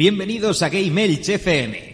Bienvenidos a Game FM.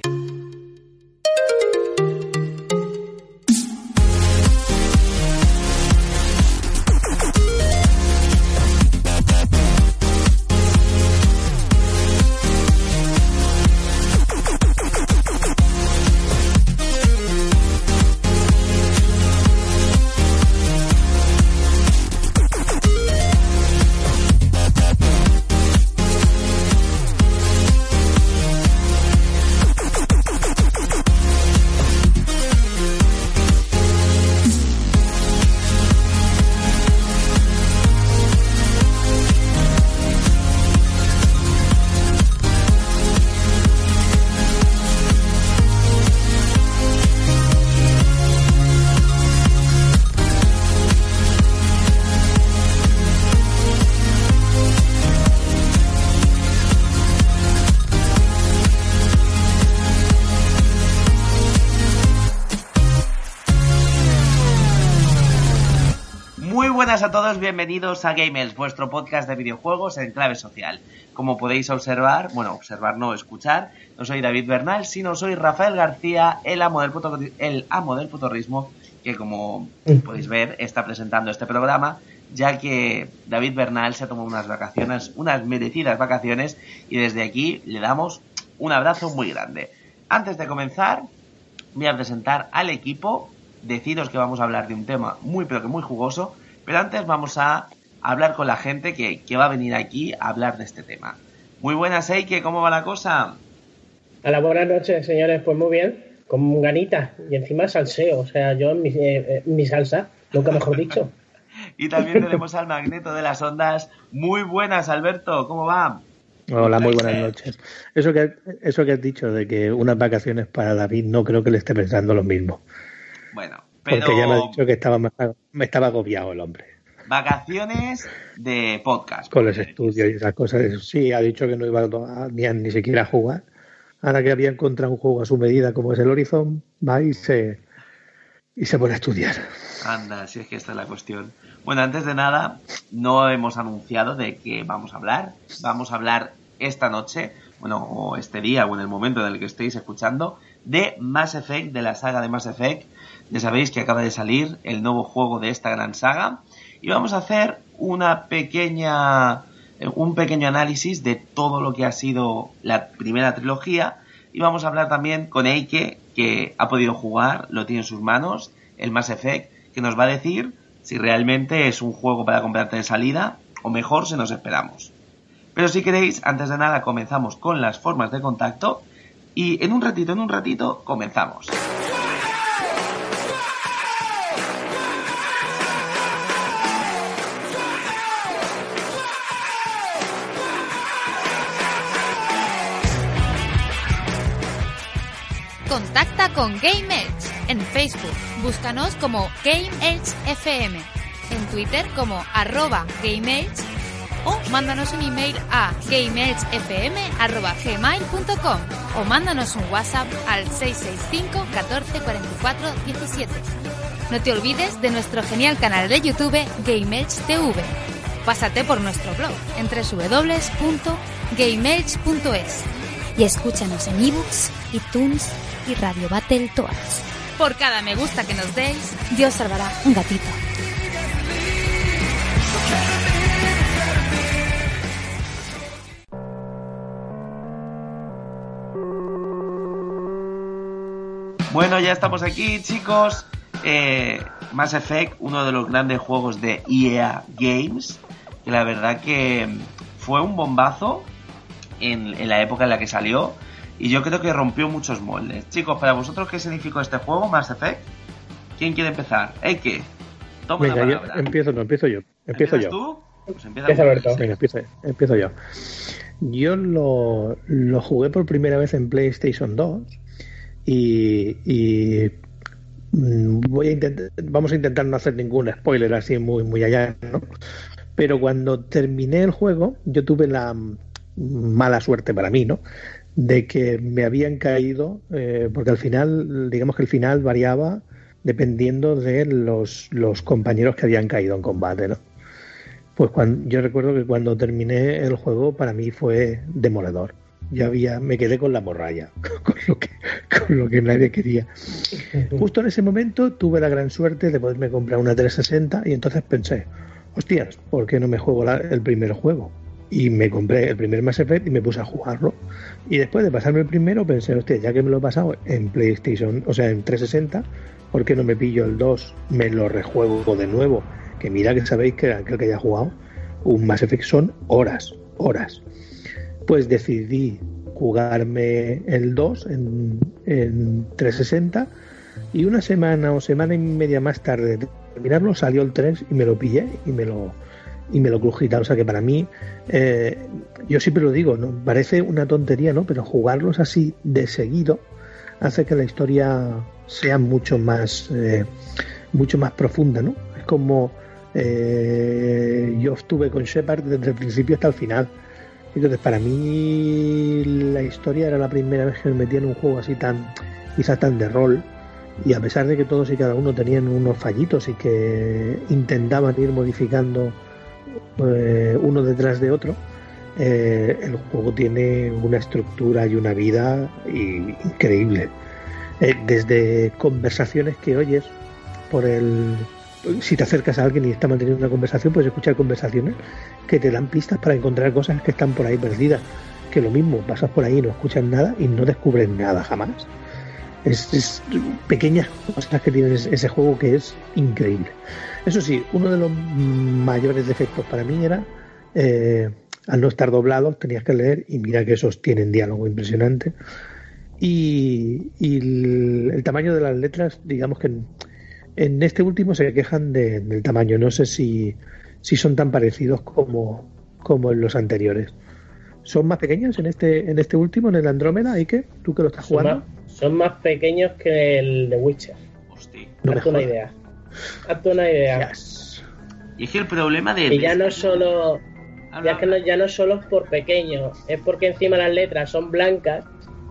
Bienvenidos a Gamers, vuestro podcast de videojuegos en clave social. Como podéis observar, bueno, observar no, escuchar, no soy David Bernal, sino soy Rafael García, el amo del, puto- el amo del putorrismo, que como podéis ver está presentando este programa, ya que David Bernal se tomó unas vacaciones, unas merecidas vacaciones, y desde aquí le damos un abrazo muy grande. Antes de comenzar, voy a presentar al equipo. Deciros que vamos a hablar de un tema muy pero que muy jugoso, pero antes vamos a hablar con la gente que, que va a venir aquí a hablar de este tema. Muy buenas, Eike, ¿cómo va la cosa? Hola, buenas noches, señores. Pues muy bien, con ganitas y encima salseo. O sea, yo en mi, eh, eh, mi salsa, nunca mejor dicho. Y también tenemos al magneto de las ondas. Muy buenas, Alberto, ¿cómo va? Hola, muy buenas noches. Eso que, eso que has dicho de que unas vacaciones para David, no creo que le esté pensando lo mismo. Bueno, pero Porque ya me ha dicho que estaba más- me estaba agobiado el hombre vacaciones de podcast. con los estudios y esas cosas. Sí, ha dicho que no iba a- ni, a- ni siquiera a jugar. Ahora que había encontrado un juego a su medida como es el Horizon, va y se, y se pone a estudiar. Anda, si es que esta es la cuestión. Bueno, antes de nada, no hemos anunciado de qué vamos a hablar. Vamos a hablar esta noche, bueno, o este día, o en el momento en el que estéis escuchando, de Mass Effect, de la saga de Mass Effect. Ya sabéis que acaba de salir el nuevo juego de esta gran saga. Y vamos a hacer una pequeña, eh, un pequeño análisis de todo lo que ha sido la primera trilogía. Y vamos a hablar también con Eike, que ha podido jugar, lo tiene en sus manos, el Mass Effect, que nos va a decir si realmente es un juego para comprarte de salida o mejor se nos esperamos. Pero si queréis, antes de nada comenzamos con las formas de contacto y en un ratito, en un ratito, comenzamos. Contacta con Game Edge en Facebook. Búscanos como Game Edge FM. En Twitter como arroba Game Edge o mándanos un email a gameedgefm.gmail.com o mándanos un WhatsApp al 665 14 44 17. No te olvides de nuestro genial canal de YouTube Game Edge TV. Pásate por nuestro blog en www.gameedge.es y escúchanos en ebooks, iTunes y Radio Battletoads. Por cada me gusta que nos deis, Dios salvará un gatito. Bueno, ya estamos aquí, chicos. Eh, Mass Effect, uno de los grandes juegos de EA Games, que la verdad que fue un bombazo en, en la época en la que salió y yo creo que rompió muchos moldes. Chicos, para vosotros, ¿qué significó este juego, Mass Effect? ¿Quién quiere empezar? ¿Eke? Toma Venga, la yo, palabra. empiezo, no, empiezo yo. Empiezo ¿Empiezas yo. tú? Pues empieza Empieza Alberto. Alberto. Venga, empiezo, empiezo yo. Yo lo, lo jugué por primera vez en PlayStation 2 y, y, mm, voy a intentar, vamos a intentar no hacer ningún spoiler así muy, muy allá, ¿no? Pero cuando terminé el juego, yo tuve la mm, mala suerte para mí, ¿no? De que me habían caído, eh, porque al final, digamos que el final variaba dependiendo de los, los compañeros que habían caído en combate, ¿no? Pues cuando, yo recuerdo que cuando terminé el juego para mí fue demoledor. ya había, me quedé con la morralla, con lo que, con lo que nadie quería. Justo en ese momento tuve la gran suerte de poderme comprar una 360 y entonces pensé, hostias, ¿por qué no me juego el primer juego? Y me compré el primer Mass Effect y me puse a jugarlo. Y después de pasarme el primero pensé, hostia, ya que me lo he pasado en PlayStation, o sea, en 360, ¿por qué no me pillo el 2? Me lo rejuego de nuevo. Que mira que sabéis que aquel que haya jugado un Mass Effect son horas, horas pues decidí jugarme el 2 en, 360 y una semana o semana y media más tarde de terminarlo salió el 3 y me lo pillé y me lo y me lo crují o sea que para mí eh, yo siempre lo digo no parece una tontería no pero jugarlos así de seguido hace que la historia sea mucho más eh, mucho más profunda no es como eh, yo estuve con Shepard desde el principio hasta el final. Entonces, para mí la historia era la primera vez que me metía en un juego así tan, quizás tan de rol. Y a pesar de que todos y cada uno tenían unos fallitos y que intentaban ir modificando eh, uno detrás de otro, eh, el juego tiene una estructura y una vida increíble. Eh, desde conversaciones que oyes por el si te acercas a alguien y está manteniendo una conversación, puedes escuchar conversaciones que te dan pistas para encontrar cosas que están por ahí perdidas. Que lo mismo, pasas por ahí y no escuchas nada y no descubres nada jamás. Es, pequeñas cosas que tiene ese juego que es increíble. Eso sí, uno de los mayores defectos para mí era eh, al no estar doblados tenías que leer y mira que esos tienen diálogo impresionante. Y, el, tamaño de las letras, digamos que en este último se quejan del tamaño. No sé si, si son tan parecidos como, como en los anteriores. ¿Son más pequeños en este, en este último, en el Andrómeda? ¿Y qué? ¿Tú que lo estás jugando? Son más, pequeños que el de Witcher. Hostia. No Hazte una idea. Hazte una idea. Y es que el problema de. Y ya no solo. Ya, que no, ya no solo es por pequeño, es porque encima las letras son blancas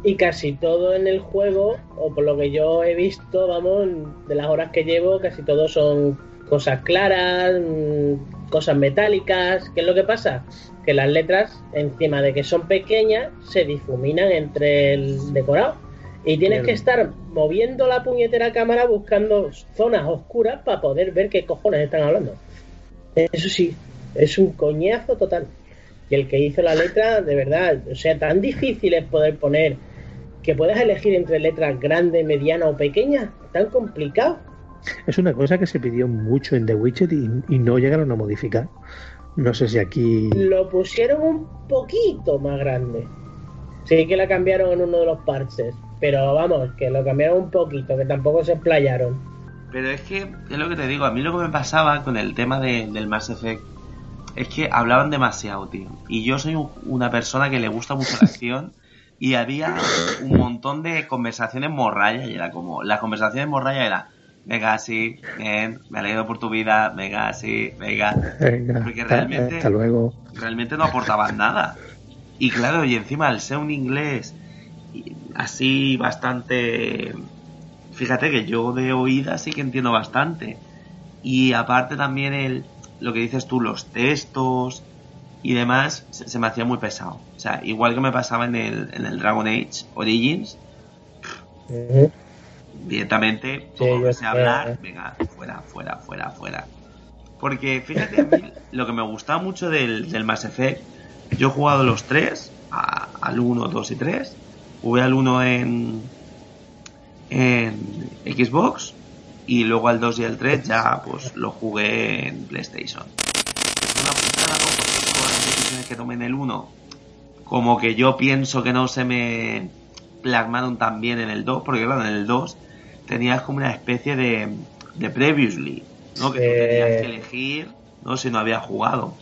y casi todo en el juego, o por lo que yo he visto, vamos, de las horas que llevo, casi todo son cosas claras, mm, cosas metálicas. ¿Qué es lo que pasa? Que las letras, encima de que son pequeñas, se difuminan entre el decorado. Y tienes que estar moviendo la puñetera cámara buscando zonas oscuras para poder ver qué cojones están hablando. Eso sí, es un coñazo total. Y el que hizo la letra, de verdad, o sea, tan difícil es poder poner que puedas elegir entre letras grande, mediana o pequeña. Tan complicado. Es una cosa que se pidió mucho en The Witcher y, no llegaron a modificar. No sé si aquí. Lo pusieron un poquito más grande. Sí que la cambiaron en uno de los parches. Pero vamos, que lo cambiaron un poquito, que tampoco se explayaron. Pero es que, es lo que te digo, a mí lo que me pasaba con el tema del Mass Effect es que hablaban demasiado, tío. Y yo soy una persona que le gusta mucho la acción y había un montón de conversaciones morralla y era como, las conversaciones morralla era, venga, sí, bien, me alegro por tu vida, venga, sí, venga, porque realmente, hasta luego. realmente no aportaban nada. Y claro, y encima al ser un inglés así bastante, fíjate que yo de oída sí que entiendo bastante. Y aparte también el, lo que dices tú, los textos, y demás se, me hacía muy pesado. O sea, igual que me pasaba en el, en el Dragon Age Origins, directamente, todo lo que hablar, venga, fuera, fuera, fuera, fuera. Porque fíjate, a mí lo que me gustaba mucho del, del Mass Effect, yo he jugado los tres, al 1, 2 y 3, jugué al 1 en, en Xbox y luego al 2 y al 3 ya pues lo jugué en PlayStation. Una que tomé en el 1, como que yo pienso que no se me plasmaron tan bien en el 2, porque claro, en el 2 tenías como una especie de, de previously, ¿no? Que tú tenías que elegir, ¿no? Si no habías jugado.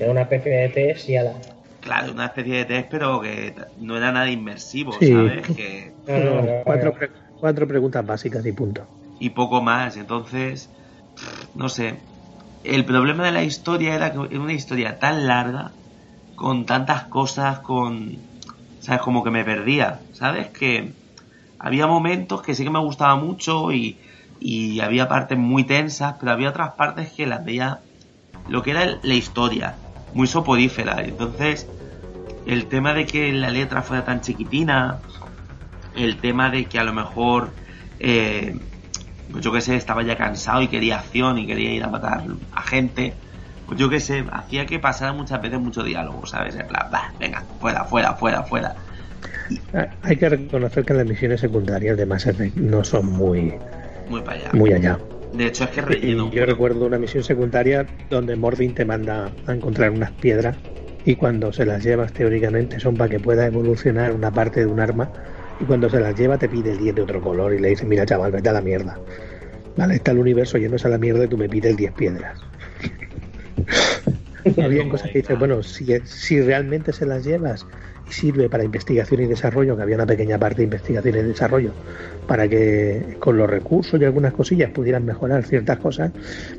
Era una especie de test y a la... Claro, una especie de test, pero que no era nada inmersivo, ¿sabes? Que... cuatro, cuatro preguntas básicas y punto. Y poco más, entonces, no sé, el problema de la historia era que era una historia tan larga, con tantas cosas, con... ¿Sabes? Como que me perdía, ¿sabes? Que había momentos que sí que me gustaba mucho y, y había partes muy tensas, pero había otras partes que las veía lo que era la historia, muy soporífera. Entonces, el tema de que la letra fuera tan chiquitina, el tema de que a lo mejor, eh, pues yo que sé, estaba ya cansado y quería acción y quería ir a matar a gente, pues yo que sé, hacía que pasara muchas veces mucho diálogo, ¿sabes? En plan, bah, venga, fuera, fuera, fuera, fuera. Hay que reconocer que las misiones secundarias de Mass Effect no son muy, Muy para allá. muy allá. De hecho, es que Y relleno. yo recuerdo una misión secundaria donde Mordin te manda a encontrar unas piedras y cuando se las llevas teóricamente son para que pueda evolucionar una parte de un arma y cuando se las lleva te pide el 10 de otro color y le dice mira chaval vete a la mierda vale está el universo yéndose a la mierda y tú me pides 10 piedras había cosas que dices bueno si, si realmente se las llevas y sirve para investigación y desarrollo que había una pequeña parte de investigación y desarrollo para que con los recursos y algunas cosillas pudieran mejorar ciertas cosas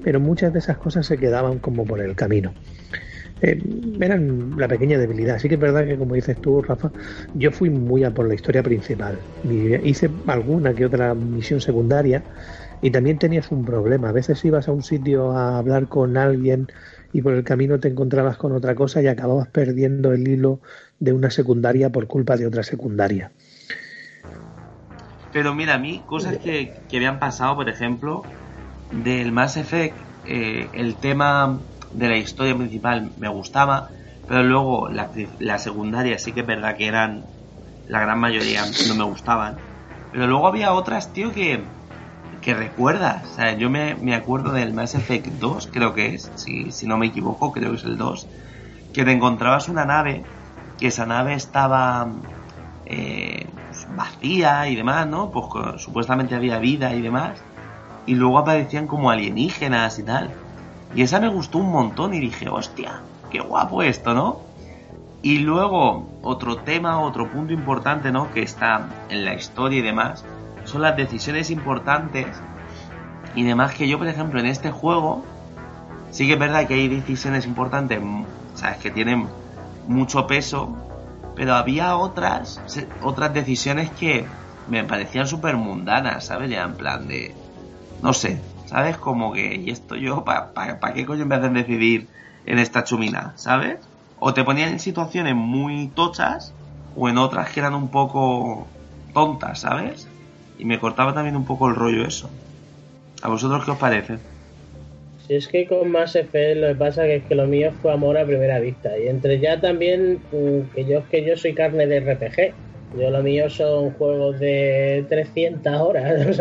pero muchas de esas cosas se quedaban como por el camino eh, eran la pequeña debilidad. Sí que es verdad que, como dices tú, Rafa, yo fui muy a por la historia principal. Y hice alguna que otra misión secundaria y también tenías un problema. A veces ibas a un sitio a hablar con alguien y por el camino te encontrabas con otra cosa y acababas perdiendo el hilo de una secundaria por culpa de otra secundaria. Pero mira, a mí, cosas que, que me han pasado, por ejemplo, del Mass Effect, eh, el tema de la historia principal me gustaba, pero luego la, la secundaria sí que es verdad que eran, la gran mayoría no me gustaban. Pero luego había otras, tío, que, que recuerdas. O sea, yo me, me acuerdo del Mass Effect 2, creo que es, si, si no me equivoco, creo que es el 2, que te encontrabas una nave, que esa nave estaba eh, pues, vacía y demás, ¿no? Pues supuestamente había vida y demás. Y luego aparecían como alienígenas y tal. Y esa me gustó un montón y dije, hostia, qué guapo esto, ¿no? Y luego, otro tema, otro punto importante, ¿no? Que está en la historia y demás, son las decisiones importantes y demás que yo, por ejemplo, en este juego, sí que es verdad que hay decisiones importantes, mm, sabes, que tienen mucho peso, pero había otras, otras decisiones que me parecían súper mundanas, ¿sabes? Ya en plan de, no sé, ¿sabes? Como que, ¿y esto yo, para pa, pa qué coño me hacen decidir en esta chumina, ¿sabes? O te ponían en situaciones muy tochas, o en otras que eran un poco tontas, ¿sabes? Y me cortaba también un poco el rollo eso. ¿A vosotros qué os parece? Si es que con Mass Effect lo que pasa es que lo mío fue amor a primera vista. Y entre ya también mm, que yo que yo soy carne de RPG. Yo lo mío son juegos de 300 horas.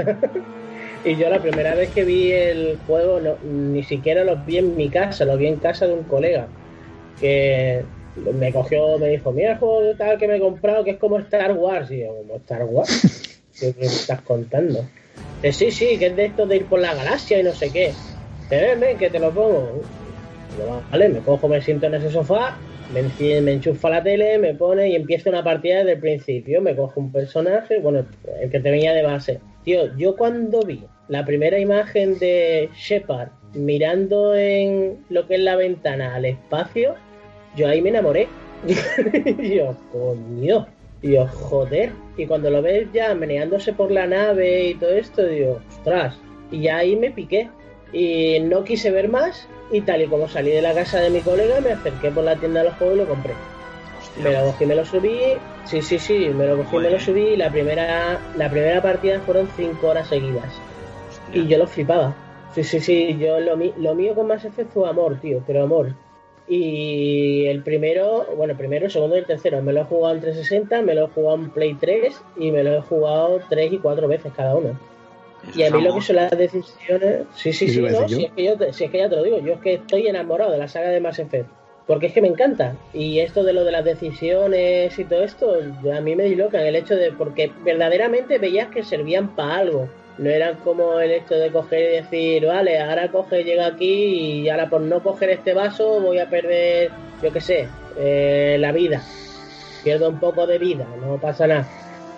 y yo la primera vez que vi el juego no, ni siquiera lo vi en mi casa, lo vi en casa de un colega. Que me cogió, me dijo, mira el juego tal que me he comprado que es como Star Wars. Y yo, como Star Wars? ¿Qué, qué estás contando? Que sí, sí, que es de esto de ir por la galaxia y no sé qué. Ven, que te lo pongo. Vale, me cojo, me siento en ese sofá, me, enchufa la tele, me pone y empieza una partida desde el principio. Me cojo un personaje, bueno, el que te venía de base. Tío, yo cuando vi la primera imagen de Shepard mirando en lo que es la ventana al espacio, yo ahí me enamoré. yo, coño. Y yo, joder. Y cuando lo ves ya meneándose por la nave y todo esto, digo, ostras. Y ya ahí me piqué. Y no quise ver más. Y tal y como salí de la casa de mi colega, me acerqué por la tienda de los juegos y lo compré. Me lo cogí, me lo subí. Sí, sí, sí, me lo cogí, me lo subí. Y la primera, la primera partida fueron 5 horas seguidas. Y yo lo flipaba. Sí, sí, sí, yo lo, mío con Mass Effect fue amor, tío, pero amor. Y el primero, bueno, el primero, el segundo y el tercero, me lo he jugado en 360, me lo he jugado en Play 3 y me lo he jugado 3 y 4 veces cada uno. Eso Y a mí lo que son las decisiones. Sí, sí, ¿Qué sí, no, si es, que yo te- si es que ya te lo digo, yo es que estoy enamorado de la saga de Mass Effect. Porque es que me encanta. Y esto de lo de las decisiones y todo esto, a mí me disloca el hecho de. Porque verdaderamente veías que servían para algo. No eran como el hecho de coger y decir, vale, ahora coge, llega aquí y ahora por no coger este vaso voy a perder, yo qué sé, eh, la vida. Pierdo un poco de vida, no pasa nada.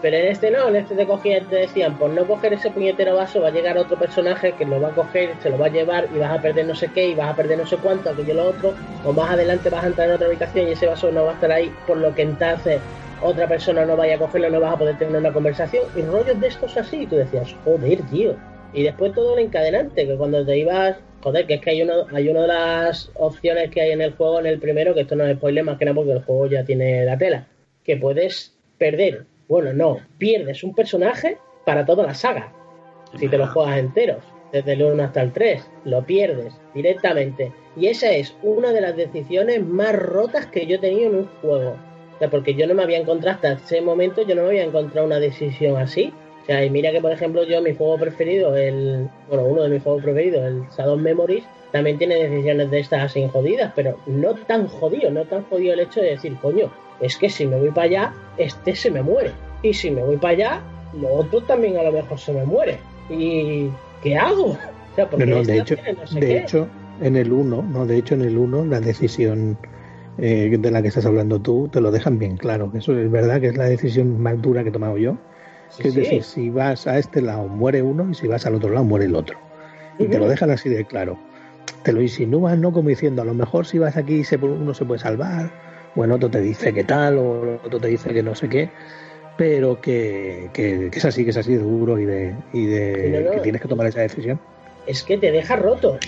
Pero en este no, en este te cogían, te decían, por no coger ese puñetero vaso va a llegar otro personaje que lo va a coger, se lo va a llevar y vas a perder no sé qué y vas a perder no sé cuánto, aquello lo otro, o más adelante vas a entrar en otra habitación y ese vaso no va a estar ahí, por lo que entonces otra persona no vaya a cogerlo, no vas a poder tener una conversación y rollos de estos así, y tú decías, joder, tío. Y después todo el encadenante, que cuando te ibas joder, que es que hay, uno, hay una de las opciones que hay en el juego, en el primero, que esto no es spoiler más que nada porque el juego ya tiene la tela, que puedes perder, bueno, no, pierdes un personaje para toda la saga, si te lo juegas enteros, desde el 1 hasta el 3, lo pierdes directamente. Y esa es una de las decisiones más rotas que yo he tenido en un juego. O sea, porque yo no me había encontrado hasta ese momento, yo no me había encontrado una decisión así. O sea, y mira que por ejemplo yo mi juego preferido, el bueno, uno de mis juegos preferidos, el Shadow Memories, también tiene decisiones de estas así jodidas, pero no tan jodido, no tan jodido el hecho de decir, coño, es que si me voy para allá, este se me muere. Y si me voy para allá, lo otro también a lo mejor se me muere. ¿Y qué hago? O sea, porque no, de hecho, de hecho, en el 1, no, de hecho en el 1 la decisión eh, de la que estás hablando tú, te lo dejan bien claro. Que eso es verdad que es la decisión más dura que he tomado yo. es decir, si vas a este lado muere uno y si vas al otro lado muere el otro. Y te lo dejan así de claro. Te lo insinúan, ¿no? Como diciendo, a lo mejor si vas aquí uno se puede salvar, bueno, otro te dice que tal, o otro te dice que no sé qué, pero que, que, es así, que es así de duro y de, y de que tienes que tomar esa decisión. Es que te deja roto.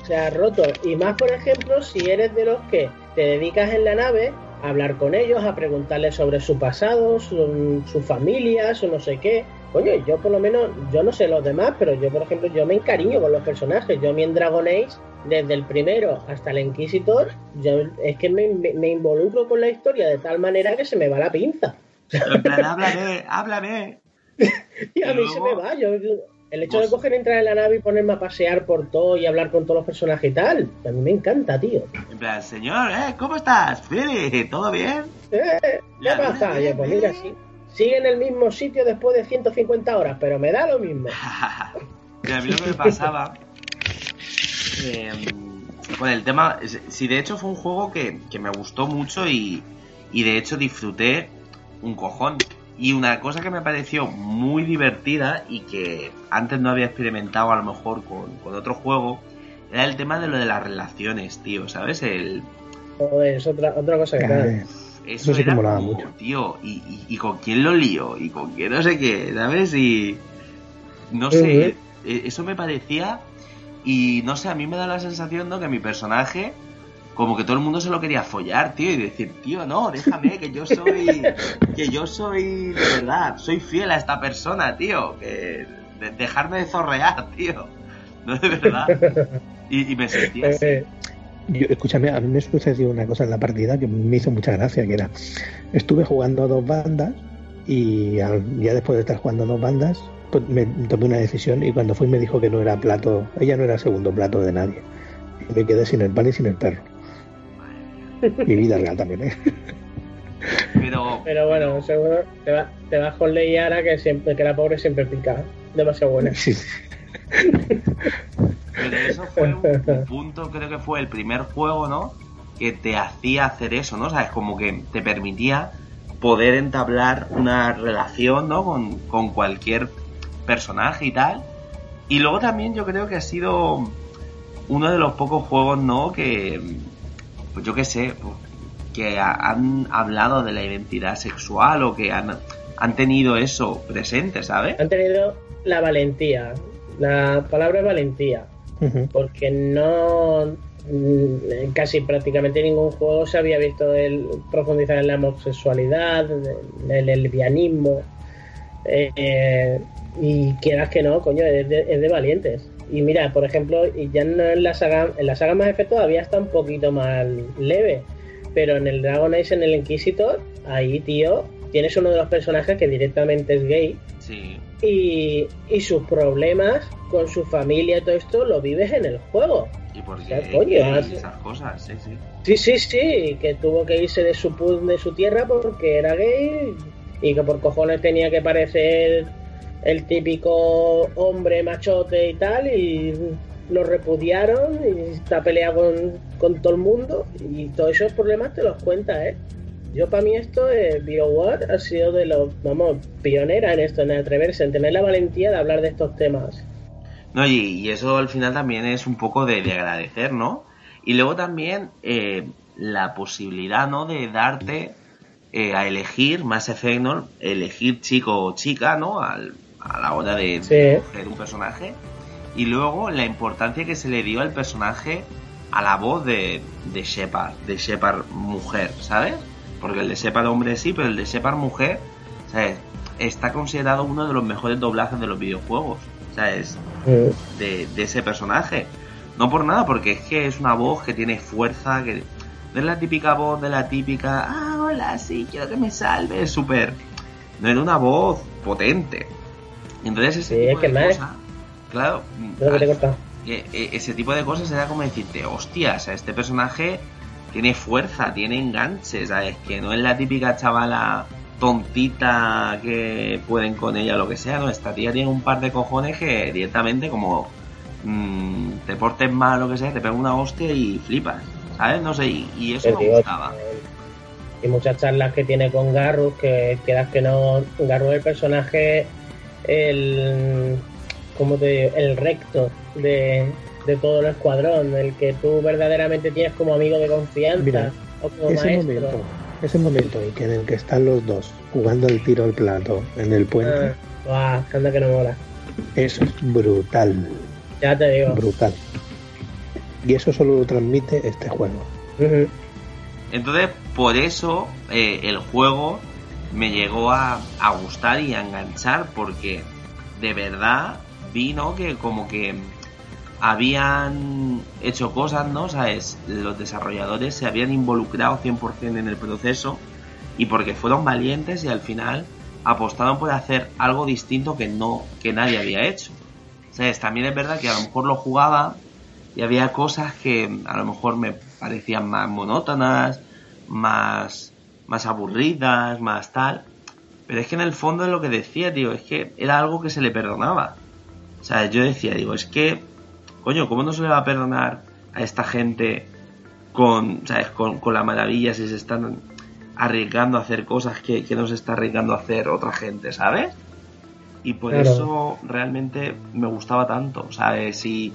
O sea, roto. Y más, por ejemplo, si eres de los que te dedicas en la nave a hablar con ellos, a preguntarles sobre su pasado, su, su familia, su no sé qué. Coño, yo por lo menos, yo no sé los demás, pero yo, por ejemplo, yo me encariño con los personajes. Yo mí en Dragon Age, desde el primero hasta el Inquisitor, yo es que me, me, involucro con la historia de tal manera que se me va la pinza. En plan, háblame, háblame. y a mí se me va. Yo, el hecho de coger, entrar en la nave y ponerme a pasear por todo y hablar con todos los personajes y tal, a mí me encanta, tío. En plan, señor, ¿eh? ¿Cómo estás? Fili, ¿todo bien? ¿Eh? ¿Qué pasa? pues mira, sí. Sigue en el mismo sitio después de 150 horas, pero me da lo mismo. a mí lo que me pasaba eh, con el tema, si de hecho fue un juego que, que me gustó mucho y, y de hecho disfruté un cojón. Y una cosa que me pareció muy divertida y que antes no había experimentado a lo mejor con, otro juego era el tema de lo de las relaciones, tío, ¿sabes? El... Joder, es otra, otra cosa que Eso, sí que molaba mucho. Tío, y, con quién lo lío, y con quién no sé qué, ¿sabes? Y no sé, e, eso me parecía y no sé, a mí me da la sensación, ¿no? Que mi personaje como que todo el mundo se lo quería follar, tío, y decir, tío, no, déjame, que yo soy, que yo soy, de verdad, soy fiel a esta persona, tío, que dejarme de zorrear, tío, no de verdad. Y, me sentía así. Yo, escúchame, a mí me sucedió una cosa en la partida que me hizo mucha gracia, que era, estuve jugando a dos bandas y ya después de estar jugando a dos bandas, pues me tomé una decisión y cuando fui me dijo que no era plato, ella no era segundo plato de nadie. Y me quedé sin el pan y sin el perro. Mi vida real también, ¿eh? Pero, pero bueno, seguro te, va, te vas con Leiara que siempre que la pobre siempre pica. Demasiado buena. Sí. Pero eso fue un, punto, creo que fue el primer juego, ¿no? Que te hacía hacer eso, ¿no? Sabes, como que te permitía poder entablar una relación, ¿no? Con, con cualquier personaje y tal. Y luego también yo creo que ha sido uno de los pocos juegos, ¿no? Que pues yo qué sé, pues, que han hablado de la identidad sexual o que han, han tenido eso presente, ¿sabes? Han tenido la valentía. La palabra es valentía. Porque no. Mm, casi prácticamente ningún juego se había visto el profundizar en la homosexualidad, el lesbianismo. Eh, y quieras que no, coño, es de valientes. Y mira, por ejemplo, y ya en la saga, en la saga más efecto todavía está un poquito más leve. Pero en el Dragon Age, en el Inquisitor, ahí, tío, tienes uno de los personajes que directamente es gay. Sí. Y, y sus problemas con su familia y todo esto lo vives en el juego. Y por qué coño, esas cosas, sí, sí. Sí, sí, sí, que tuvo que irse de su, de su tierra porque era gay y que por cojones tenía que parecer el típico hombre machote y tal, y lo repudiaron y está peleado con, todo el mundo y todos esos problemas te los cuenta, ¿eh? Yo para mí esto BioWare ha sido de los, vamos, pionera en esto, en atreverse, en tener la valentía de hablar de estos temas. No, y, eso al final también es un poco de, agradecer, ¿no? Y luego también eh, la posibilidad, ¿no? De darte eh, a elegir, más efecto, elegir chico o chica, ¿no? Al, a la hora de, un personaje y luego la importancia que se le dio al personaje a la voz de, de Shepard, de Shepard mujer, ¿sabes? Porque el de Shepard hombre sí, pero el de Shepard mujer, ¿sabes? Está considerado uno de los mejores doblajes de los videojuegos, ¿sabes? De, de ese personaje. No por nada, porque es que es una voz que tiene fuerza, que no es la típica voz de la típica, ah, hola, sí, quiero que me salve, súper... No era una voz potente. Entonces ese Sí, tipo es que de más- cosas, claro, Creo que te eh, ese tipo de cosas era como decirte, hostia, o sea, este personaje tiene fuerza, tiene enganche, ¿sabes? Que no es la típica chavala tontita que pueden con ella o lo que sea, no, esta tía tiene un par de cojones que directamente como mm, te portes mal o lo que sea, te pega una hostia y flipas, ¿sabes? No sé, y, y eso me gustaba. Y muchas charlas que tiene con Garrus, que quieras que no. Garrus es el personaje, el. ¿Cómo te digo? El recto de, de todo el escuadrón, el que tú verdaderamente tienes como amigo de confianza Mira, o como Ese maestro. momento, ese momento en, que, en el que están los dos jugando el tiro al plato en el puente, Ah, guau, anda que no mola. eso es brutal, Ya te digo. brutal. Y eso solo lo transmite este juego. Entonces, por eso eh, el juego me llegó a, a gustar y a enganchar, porque de verdad vi, ¿no? Que como que habían hecho cosas, ¿no? ¿Sabes? Los desarrolladores se habían involucrado 100% en el proceso y porque fueron valientes y al final apostaron por hacer algo distinto que no, que nadie había hecho. ¿Sabes? También es verdad que a lo mejor lo jugaba y había cosas que a lo mejor me parecían más monótonas, más, más aburridas, más tal. Pero es que en el fondo es lo que decía, tío, es que era algo que se le perdonaba. O sea, yo decía, digo, es que, coño, ¿cómo no se le va a perdonar a esta gente con, ¿sabes? Con, con la maravilla si se están arriesgando a hacer cosas que, que no se está arriesgando a hacer otra gente, ¿sabes? Y por Claro. eso realmente me gustaba tanto, ¿sabes? Y,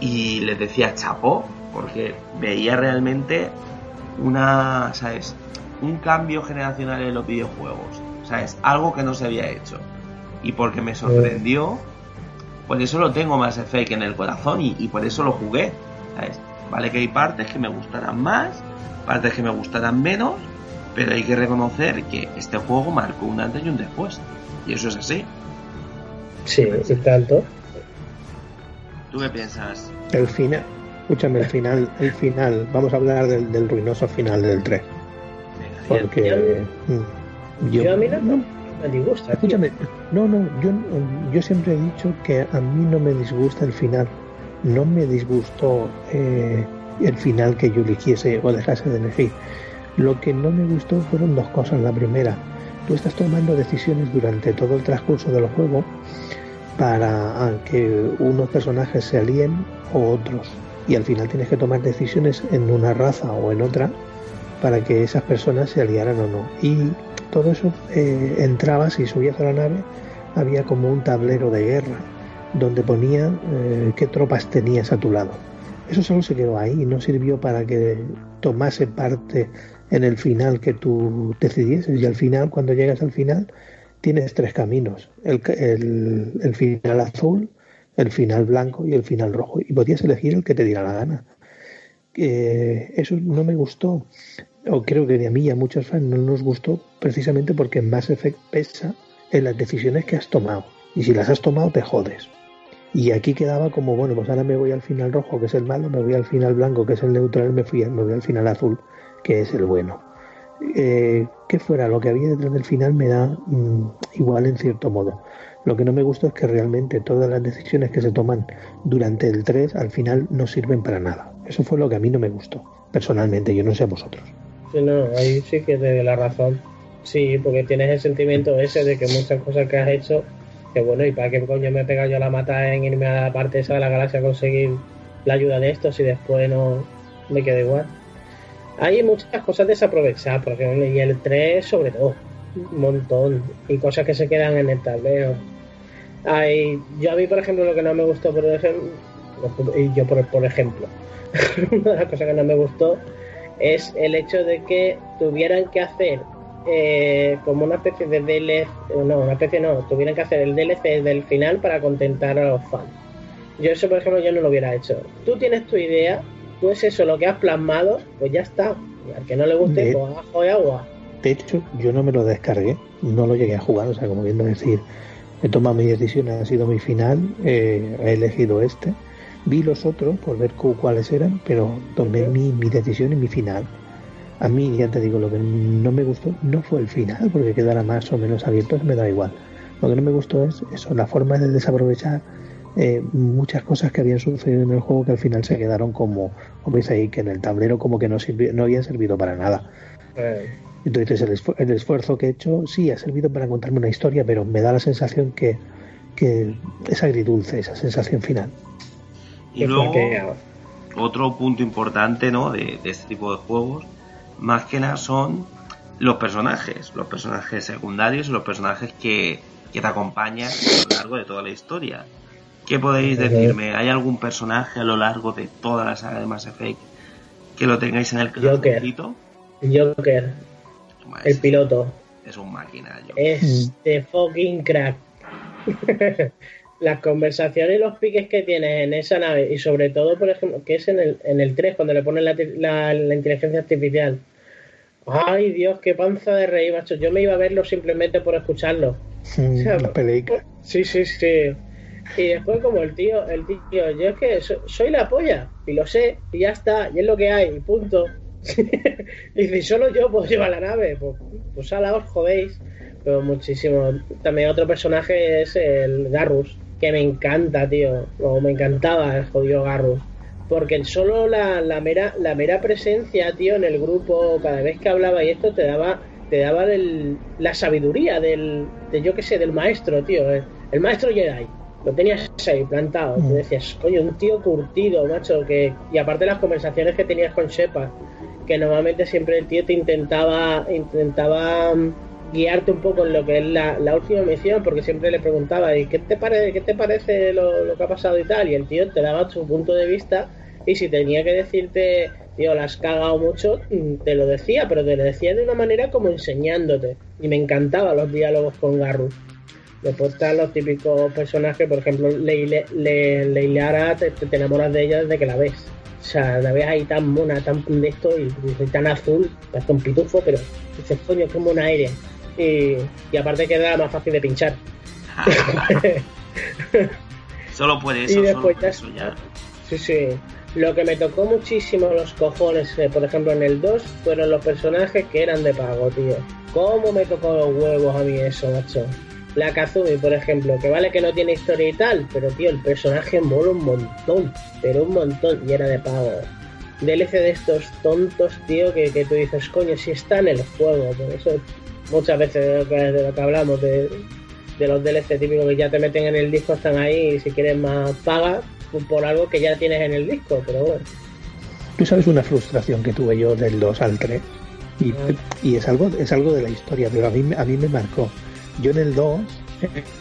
y les decía chapó, porque veía realmente una, ¿sabes? Un cambio generacional en los videojuegos, ¿sabes? Algo que no se había hecho. Y porque me sorprendió, por eso lo tengo más Effect en el corazón y, y por eso lo jugué, ¿sabes? Vale que hay partes que me gustarán más, partes que me gustarán menos, pero hay que reconocer que este juego marcó un antes y un después. Y eso es así. Sí, y tanto. ¿Tú qué piensas? El final, escúchame, el final, el final, vamos a hablar del, del ruinoso final del 3. Porque mm, Yo a mí no, me disgusta. tío. Escúchame, no, no, yo, yo siempre he dicho que a mí no me disgusta el final. No me disgustó eh, el final que yo eligiese o dejase de elegir. Lo que no me gustó fueron dos cosas. La primera, tú estás tomando decisiones durante todo el transcurso del juego para que unos personajes se alíen o otros. Y al final tienes que tomar decisiones en una raza o en otra para que esas personas se aliaran o no. Y todo eso eh, entrabas y subías a la nave, había como un tablero de guerra donde ponía eh, qué tropas tenías a tu lado. Eso solo se quedó ahí, no sirvió para que tomase parte en el final que tú decidieses. Y al final, cuando llegas al final, tienes tres caminos: el, el, el final azul, el final blanco y el final rojo. Y podías elegir el que te diera la gana. Eh, eso no me gustó o creo que a mí y a muchos fans no nos gustó precisamente porque Mass Effect pesa en las decisiones que has tomado. Y si las has tomado, te jodes. Y aquí quedaba como, bueno, pues ahora me voy al final rojo, que es el malo, me voy al final blanco, que es el neutral, me, fui, me voy al final azul, que es el bueno. Eh, que fuera lo que había detrás del final me da mmm, igual en cierto modo. Lo que no me gusta es que realmente todas las decisiones que se toman durante el 3 al final no sirven para nada. Eso fue lo que a mí no me gustó, personalmente, yo no sé a vosotros. Sí, no, ahí sí que te doy la razón. Sí, porque tienes el sentimiento ese de que muchas cosas que has hecho, que bueno, ¿y para qué coño me he pegado yo la mata en irme a la parte esa de la galaxia a conseguir la ayuda de estos y después no me quedo igual? Hay muchas cosas desaprovechadas, porque y el 3 sobre todo, un montón, y cosas que se quedan en el tablero. Hay, yo a mí, por ejemplo, lo que no me gustó, por ejemplo, y yo por, por ejemplo, una de las cosas que no me gustó es el hecho de que tuvieran que hacer eh, como una especie de DLC, no, una especie no, tuvieran que hacer el DLC del final para contentar a los fans. Yo eso, por ejemplo, yo no lo hubiera hecho. Tú tienes tu idea, tú es eso lo que has plasmado, pues ya está. Y al que no le guste, De- pues abajo de agua. De hecho, yo no me lo descargué, no lo llegué a jugar, o sea, como viendo decir, he tomado mi decisión, ha sido mi final, eh, he elegido este. Vi los otros por ver cu- cuáles eran, pero tomé mi, mi decisión y mi final. A mí, ya te digo, lo que no me gustó no fue el final, porque quedara más o menos abierto, me da igual. Lo que no me gustó es eso, la forma de desaprovechar eh, muchas cosas que habían sucedido en el juego que al final se quedaron como, como veis ahí, que en el tablero como que no, sirvi- no habían servido para nada. Eh, Entonces el, esfu- el esfuerzo que he hecho sí ha servido para contarme una historia, pero me da la sensación que, que es agridulce esa sensación final. Y luego, otro punto importante ¿no? de, de este tipo de juegos, más que nada son los personajes, los personajes secundarios y los personajes que, que te acompañan a lo largo de toda la historia. ¿Qué podéis decirme? ¿Hay algún personaje a lo largo de toda la saga de Mass Effect que lo tengáis en el Joker. Joker, el piloto. Es un máquina. Joker. Es de fucking crack. Las conversaciones y los piques que tienes en esa nave, y sobre todo, por ejemplo, que es en el, en el 3, cuando le ponen la, la- la inteligencia artificial. Ay, Dios, qué panza de reír, macho. Yo me iba a verlo simplemente por escucharlo. Mm, sea, las peleicas. Sí, sí, sí. Y después como el tío, el tío, yo es que so- soy la polla, y lo sé, y ya está, y es lo que hay, y punto. y dice, solo yo puedo llevar la nave, pues, pues ala, os jodéis. Pero muchísimo. También otro personaje es el Garrus, que me encanta, tío. O me encantaba el jodido Garrus. Porque solo la, la mera la mera presencia, tío, en el grupo, cada vez que hablaba y esto te daba te daba del- la sabiduría del de yo qué sé, del maestro, tío, el, el maestro Jedi. Lo tenías ahí plantado, Mm. te decías, coño, un tío curtido, macho, que y aparte las conversaciones que tenías con Shepard, que normalmente siempre el tío te intentaba intentaba mm, guiarte un poco en lo que es la, última misión, porque siempre le preguntaba, ¿y qué te parece, qué te parece lo, que ha pasado y tal? Y el tío te daba su punto de vista y si tenía que decirte, tío, la has cagado mucho, mm, te lo decía, pero te lo decía de una manera como enseñándote. Y me encantaban los diálogos con Garrus. Después están los típicos personajes, por ejemplo, Leile, Le- te, te enamoras de ella desde que la ves. O sea, la ves ahí tan mona, tan de esto y, y tan azul, un pitufo, pero dices, coño, qué mona aire. Y, y aparte queda más fácil de pinchar. Solo puede Y eso, solo después puede ya eso ya. Sí, sí. Lo que me tocó muchísimo los cojones, eh, por ejemplo, en el 2, fueron los personajes que eran de pago, tío. ¿Cómo me tocó los huevos a mí eso, macho? La Kazumi, por ejemplo, que vale que no tiene historia y tal, pero tío, el personaje mola un montón, pero un montón, y era de pago. DLC de estos tontos, tío, que, que tú dices, coño, si está en el juego, por eso muchas veces de lo que, hablamos, de, de los DLC típicos que ya te meten en el disco, están ahí, y si quieres más paga por algo que ya tienes en el disco, pero bueno. Tú sabes una frustración que tuve yo del 2 al 3 y, y es algo es algo de la historia, pero a mí, a mí me marcó. Yo en el 2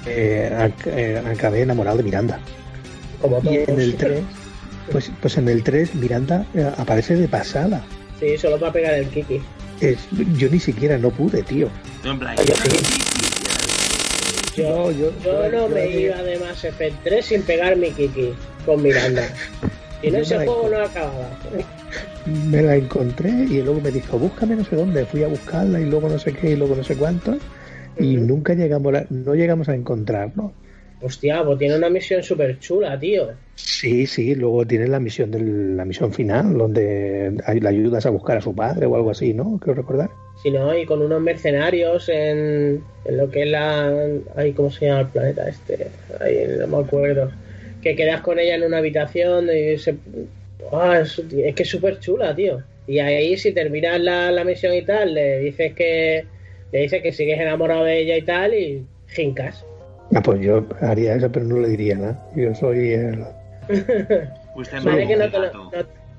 eh, eh, acabé enamorado de Miranda. Como Y en el 3, pues, pues en el 3 Miranda eh, aparece de pasada. Sí, solo para pegar el kiki. Es, yo ni siquiera no pude, tío. En plan, yo. Yo, No, yo- yo no me iba de Mass Effect 3 sin pegar mi kiki con Miranda. Y no ese juego no acababa. Me la encontré y luego me dijo, búscame no sé dónde. Fui a buscarla y luego no sé qué y luego no sé cuánto. Y nunca llegamos a, no llegamos a encontrarnos. Hostia, pues tiene una misión súper chula, tío. Sí, sí, luego tiene la misión del, la misión final, donde le ayudas a buscar a su padre o algo así, ¿no? Creo recordar. Si no, y con unos mercenarios en, en lo que es la. Ay, ¿cómo se llama el planeta este? Ay, no me acuerdo. Que quedas con ella en una habitación y se. Es, es que es súper chula, tío. Y ahí, si terminas la, la misión y tal, le dices que. Le dices que sigues enamorado de ella y tal, y jincas. Ah, pues yo haría eso, pero no le diría nada. Yo soy el... En Vale que no te, lo, gato.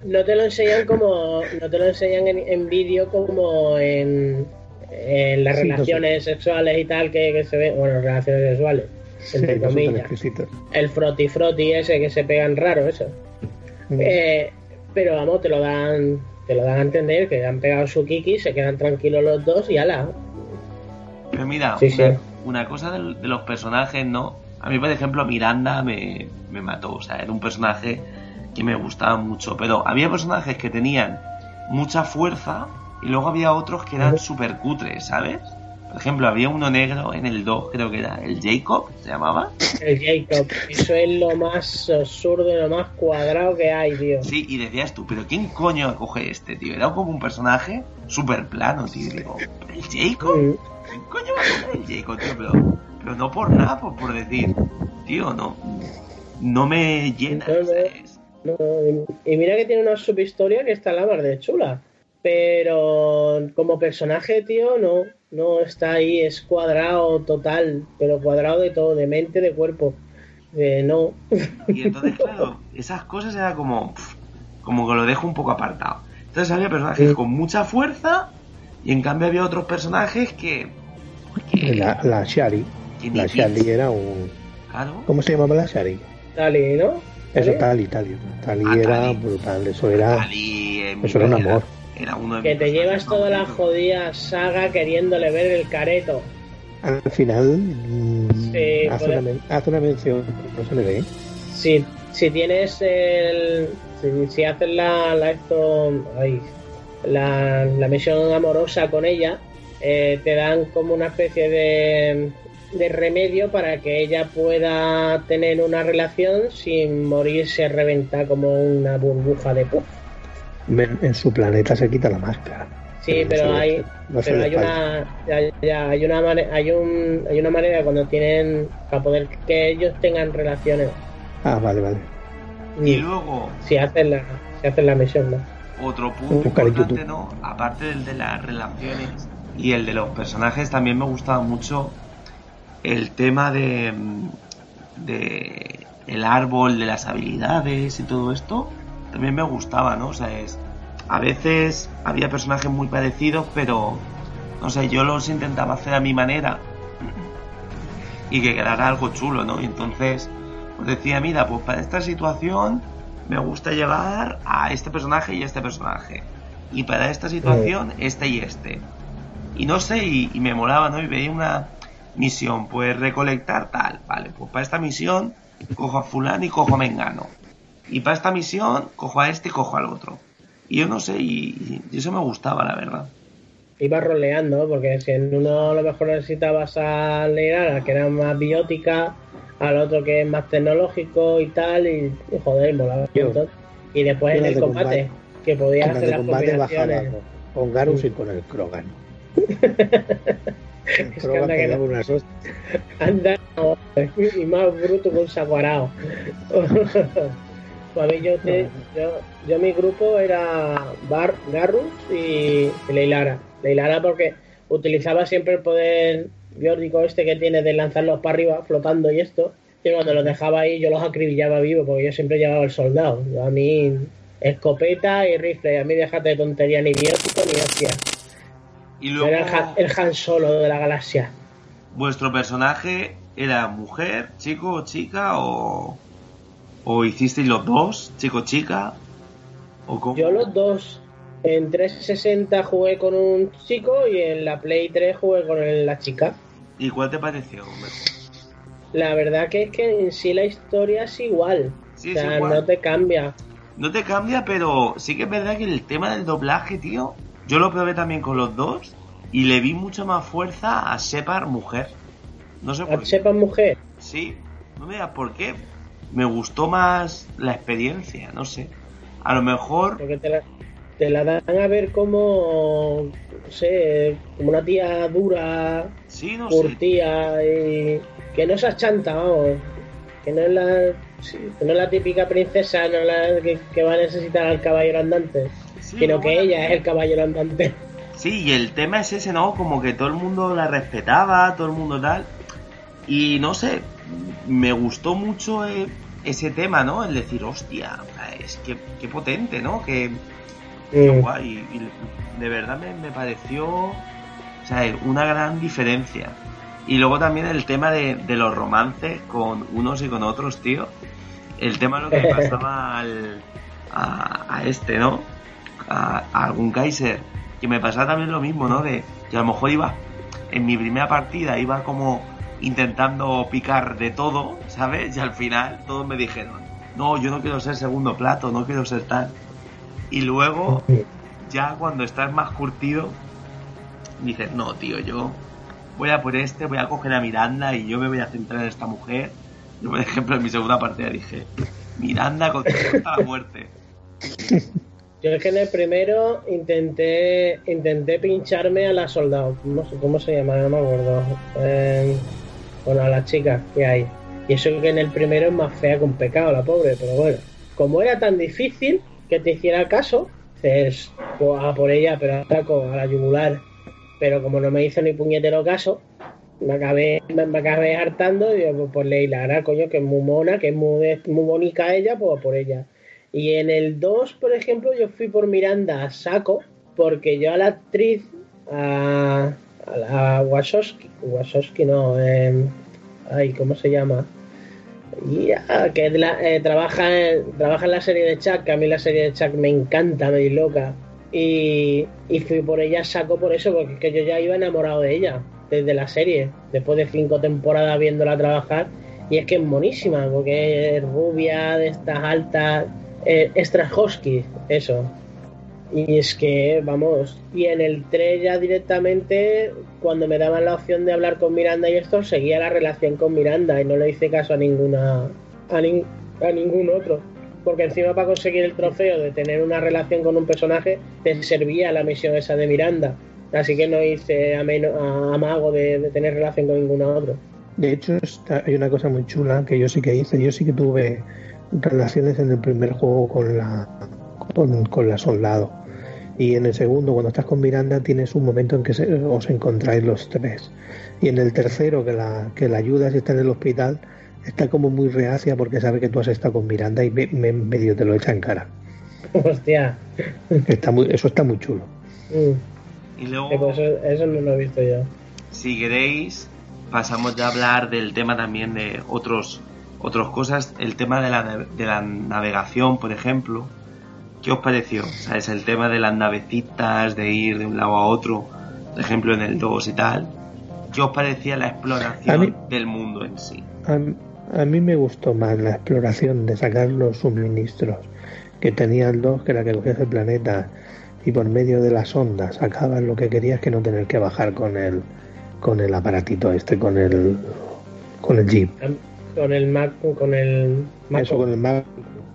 no, no te lo enseñan como. No te lo enseñan en, en vídeo como en. En las Sí, no sé. relaciones sexuales y tal que, que se ven. Bueno, relaciones sexuales. Entre Sí, tan comillas. el froti froti ese que se pegan raro eso Mm. Eh, pero vamos te lo dan te lo dan a entender que han pegado su kiki se quedan tranquilos los dos y ala Pero mira, Sí, sí. una, una cosa del- de, los personajes, ¿no? A mí, por ejemplo, Miranda me, me mató. O sea, era un personaje que me gustaba mucho. Pero había personajes que tenían mucha fuerza y luego había otros que eran súper cutres, ¿sabes? Por ejemplo, había uno negro en el 2, creo que era el Jacob, ¿se llamaba? El Jacob. Eso es lo más absurdo y lo más cuadrado que hay, tío. Sí, y decías tú, pero ¿quién coño coge este, tío? Era como un personaje súper plano, tío. Digo, ¿el Jacob? Mm. ¿Quién coño el Jacob, tío? Pero, pero no por nada, por, por decir, tío, no, no me llena. No, no. y mira que tiene una subhistoria que está la mar de chula. Pero como personaje, tío, no. No está ahí, es cuadrado total. Pero cuadrado de todo, de mente, de cuerpo. Eh, no. Y entonces, claro, esas cosas era como, como que lo dejo un poco apartado. Entonces había personajes Sí. con mucha fuerza y en cambio había otros personajes que... que- La, la Shari. La Shari era un. Claro. ¿Cómo se llamaba la Shari? Tali, ¿no? Eso, ¿Tali? Tali, Tali. Ah, era Tali. brutal. Eso era. Mi Eso era un amor. Era uno de Que te llevas toda la jodida saga queriéndole ver el careto. Al final. mm, Sí, hace, puede- una, hace una mención. No se le ve. Si, si tienes el. Si, si haces la, la esto. ay, la, la misión amorosa con ella, eh, te dan como una especie de, de remedio para que ella pueda tener una relación sin morirse reventar como una burbuja de puff. Men- En su planeta se quita la máscara. Sí, pero hay, no pero hay una, hay una hay un, hay una manera cuando tienen para poder que ellos tengan relaciones. Ah, vale, vale. Y luego, si hacen la, si hacen la misión, ¿no? otro punto Buscar importante. ¿no? Aparte del de las relaciones y el de los personajes, también me gustaba mucho el tema de, mm, de el árbol, de las habilidades y todo esto. También me gustaba, ¿no? O sea, es, a veces había personajes muy parecidos, pero no sé, yo los intentaba hacer a mi manera y que quedara algo chulo, ¿no? Y entonces pues decía, mira, pues para esta situación me gusta llevar a este personaje y este personaje. Y para esta situación, este y este. Y no sé, y, y me molaba, ¿no? Y veía una misión, pues recolectar tal. Vale, pues para esta misión cojo a fulano y cojo a mengano. Y para esta misión cojo a este y cojo al otro. Y yo no sé, y, y eso me gustaba, la verdad. Ibas roleando, porque si en uno a lo mejor necesitabas a leer a la que era más biótica, al otro que es más tecnológico y tal, y, y joder, molaba. Y después en el combate, combate- que podías En hacer de las combate combinaciones. con- con Garus y con el Krogan. Es que anda que no. y más bruto que un sacuarao. pues yo, te- yo, yo mi grupo era Bar, Garrus y, y Leilara. Leilara porque utilizaba siempre el poder biórdico este que tiene de lanzarlos para arriba, flotando y esto. Y cuando los dejaba ahí yo los acribillaba vivo porque yo siempre llevaba el soldado. Yo a mí escopeta y rifle. A mí déjate de tontería ni biótico ni hostia. Y Yo luego, era el, Han- el Han Solo de la galaxia. ¿vuestro personaje era mujer, chico o chica? ¿O, o hicisteis los dos, chico chica? ¿O cómo? Yo los dos. En 360 jugué con un chico y en la Play 3 jugué con la chica. ¿Y cuál te pareció mejor? La verdad que es que en sí la historia es igual. Sí, o sea, igual. no te cambia. No te cambia, pero sí que es verdad que el tema del doblaje, tío, yo lo probé también con los dos y le vi mucha más fuerza a Shepard mujer. No sé por A qué. sepa mujer. Sí, no me digas por qué. Me gustó más la experiencia, no sé. A lo mejor, Porque te la, te la dan a ver como. No sé, como una tía dura, sí, no sé. y. Que no se achanta, vamos. Que no es la. sí, que no es la típica princesa no la que, que va a necesitar al caballero andante. Sí, sino luego que ella es el caballero andante. Sí, y el tema es ese, ¿no? Como que todo el mundo la respetaba, todo el mundo tal. Y no sé, me gustó mucho eh, ese tema, ¿no? El decir, hostia, es que qué potente, ¿no? Que, qué Mm. guay. Y de verdad me, me pareció, o sea, una gran diferencia. Y luego también el tema de, de los romances con unos y con otros, tío. El tema de lo que pasaba al, a, a este, ¿no? A, a algún Kaiser. Que me pasaba también lo mismo, ¿no? De que a lo mejor iba, en mi primera partida iba como intentando picar de todo, ¿sabes? Y al final todos me dijeron, no, yo no quiero ser segundo plato, no quiero ser tal. Y luego, ya cuando estás más curtido, dices, no, tío, yo voy a por este, voy a coger a Miranda y yo me voy a centrar en esta mujer. Yo, por ejemplo, en mi segunda partida dije, Miranda contra la muerte. Yo es que en el primero intenté intenté pincharme a la soldado. No sé cómo se llama, no me acuerdo. Eh, bueno, a la chica que hay. Y eso que en el primero es más fea un pecado, la pobre, pero bueno. Como era tan difícil que te hiciera caso, es pues, a por ella, pero ataco a la yugular. Pero como no me hizo ni puñetero caso, me acabé, me, acabé hartando y digo, pues, pues Leila, ahora coño, que es muy mona, que es muy, muy bonita ella, pues por ella. Y en el 2, por ejemplo, yo fui por Miranda a saco, porque yo a la actriz, a, a la Wasowski, Wasowski no, eh, ay, ¿cómo se llama? Y, que eh, trabaja, trabaja en la serie de Chuck, que a mí la serie de Chuck me encanta, me di loca. Y, y fui por ella saco por eso, porque es que yo ya iba enamorado de ella, desde la serie, después de cinco temporadas viéndola trabajar. Y es que es monísima, porque es rubia, de estas altas, eh, eso. Y es que, vamos, y en el 3 ya directamente, cuando me daban la opción de hablar con Miranda y esto, seguía la relación con Miranda y no le hice caso a ninguna a, a ningún otro. Porque encima para conseguir el trofeo de tener una relación con un personaje, te servía la misión esa de Miranda. Así que no hice amago de, de, tener relación con ningún otro. De hecho, está, hay una cosa muy chula que yo sí que hice. Yo sí que tuve relaciones en el primer juego con la, con, con la soldado y en el segundo, cuando estás con Miranda, tienes un momento en que os encontráis los tres. Y en el tercero, que la, que la ayudas y está en el hospital, está como muy reacia porque sabe que tú has estado con Miranda y me, medio te lo echa en cara. Hostia. Está muy, eso está muy chulo. Y luego, pues eso, eso, no lo he visto yo. Si queréis, pasamos ya a hablar del tema también de otros otras cosas, el tema de la, de la navegación, por ejemplo ¿Qué os pareció? ¿Sabes? El tema de las navecitas, de ir de un lado a otro, por ejemplo en el 2 y tal. ¿Qué os parecía la exploración del mundo en sí? A, mí me gustó más la exploración de sacar los suministros que tenía el 2, que era que cogías el planeta y por medio de las ondas sacabas lo que querías que no tener que bajar con el con el aparatito este, con el con el jeep. Con el Mac, con el Mac. Eso, con el Mac,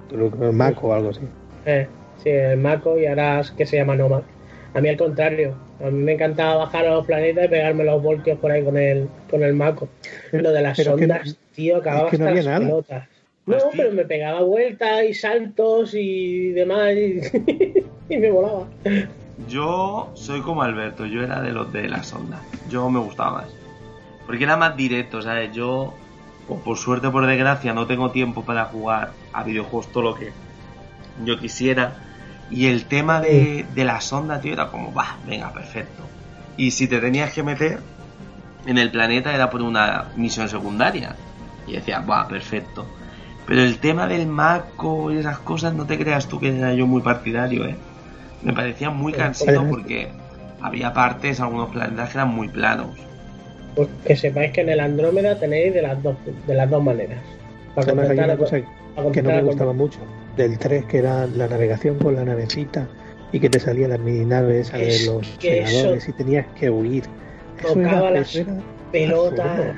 con el Mac o algo así. Eh, sí, el Mako y ahora es que se llama Nomad. A mí al contrario, a mí me encantaba bajar a los planetas y pegarme los voltios por ahí con el, con el Mako. Lo de las ondas, tío, acababa hasta las pelotas. No, pero me pegaba vueltas y saltos y demás y, y, me volaba. Yo soy como Alberto, yo era de los de las ondas. Yo me gustaba más. Porque era más directo, ¿sabes? Yo, pues, por suerte o por desgracia, no tengo tiempo para jugar a videojuegos todo lo que yo quisiera. Y el tema de, de la sonda, tío, era como, va, venga, perfecto. Y si te tenías que meter en el planeta era por una misión secundaria. Y decía, va, perfecto. Pero el tema del Mako y esas cosas, no te creas tú que era yo muy partidario, ¿eh? Me parecía muy cansado porque había partes, algunos planetas que eran muy planos. Pues que sepáis que en el Andrómeda tenéis de las dos, de las dos maneras. Para una cosa que no me gustaba mucho del 3, que era la navegación con la navecita y que te salían las mini naves a ver los senadores y tenías que huir. tocaba las pelotas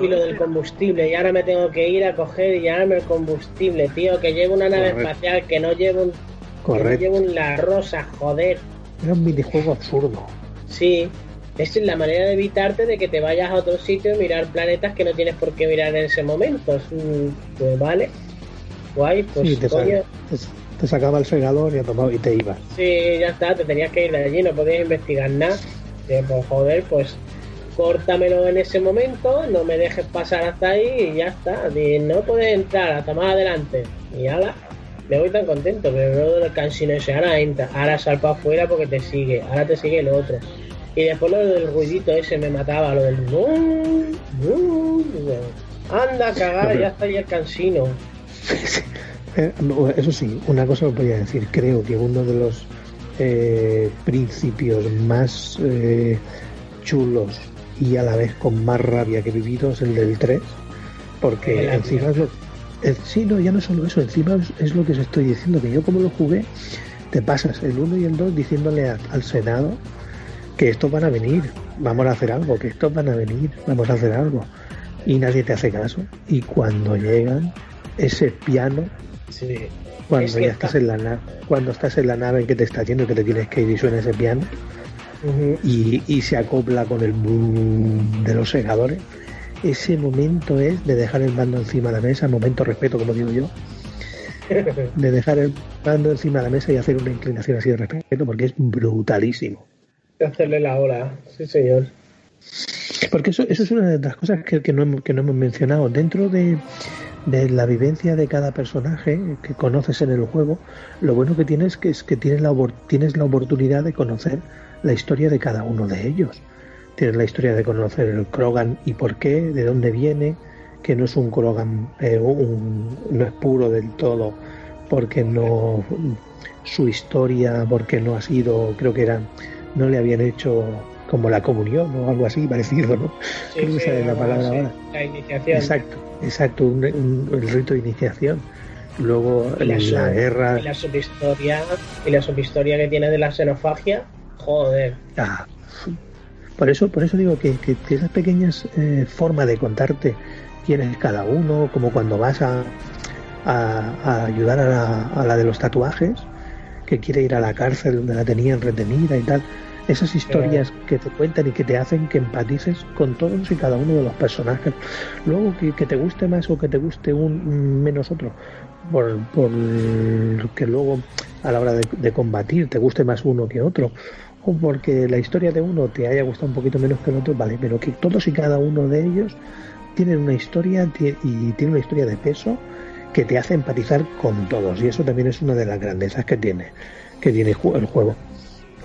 y lo del combustible. Y ahora me tengo que ir a coger y llenarme el combustible, tío. Que llevo una nave espacial, que no llevo un. Que no llevo un la rosa, joder. Era un minijuego absurdo. Sí, es la manera de evitarte de que te vayas a otro sitio y mirar planetas que no tienes por qué mirar en ese momento. Pues vale guay, pues te, sacaba el fregador y, y te ibas. Sí, ya está, te tenías que ir de allí, no podías investigar nada. pues joder, pues córtamelo en ese momento, no me dejes pasar hasta ahí y ya está. Y no puedes entrar hasta más adelante. Y ala, me voy tan contento, pero luego del cansino ese, ahora entra, ahora sal para afuera porque te sigue, ahora te sigue el otro. Y después lo del ruidito ese me mataba, lo del... Anda a cagar, ya está ahí el cansino. Eh, eso sí, una cosa que podría decir, creo que uno de los eh, principios más eh, chulos y a la vez con más rabia que he vivido es el del 3, porque encima es lo, sí, no, ya no solo eso, encima es, lo que os estoy diciendo, que yo como lo jugué, te pasas el 1 y el 2 diciéndole al Senado que estos van a venir, vamos a hacer algo, que estos van a venir, vamos a hacer algo. Y nadie te hace caso. Y cuando llegan, ese piano, cuando ya estás en la nave, cuando estás en la nave en que te está yendo, que te tienes que ir y suena ese piano, y, se acopla con el boom de los segadores, ese momento es de dejar el mando encima de la mesa, momento respeto, como digo yo, de dejar el mando encima de la mesa y hacer una inclinación así de respeto, porque es brutalísimo. Hacerle la ola, sí señor. Porque eso, eso es una de las cosas que, que, no, hemos, que no hemos mencionado. Dentro de, de la vivencia de cada personaje que conoces en el juego, lo bueno que tienes que es que tienes la, tienes la oportunidad de conocer la historia de cada uno de ellos. Tienes la historia de conocer el Krogan y por qué, de dónde viene, que no es un Krogan, eh, no es puro del todo, porque no su historia, porque no ha sido, creo que era, no le habían hecho como la comunión o algo así parecido, ¿no? la palabra ahora. La iniciación. Exacto, exacto, el rito de iniciación. Luego la, guerra. Y la subhistoria, y la subhistoria que tiene de la xenofagia, joder. Ah, por eso, por eso digo que, que, esas pequeñas eh, formas de contarte quién es cada uno, como cuando vas a, a, ayudar a la, a la de los tatuajes, que quiere ir a la cárcel donde la tenían retenida y tal esas historias que te cuentan y que te hacen que empatices con todos y cada uno de los personajes. Luego que, te guste más o que te guste un menos otro, por, por que luego a la hora de, combatir te guste más uno que otro, o porque la historia de uno te haya gustado un poquito menos que el otro, vale, pero que todos y cada uno de ellos tienen una historia y tienen una historia de peso que te hace empatizar con todos y eso también es una de las grandezas que tiene que tiene el juego.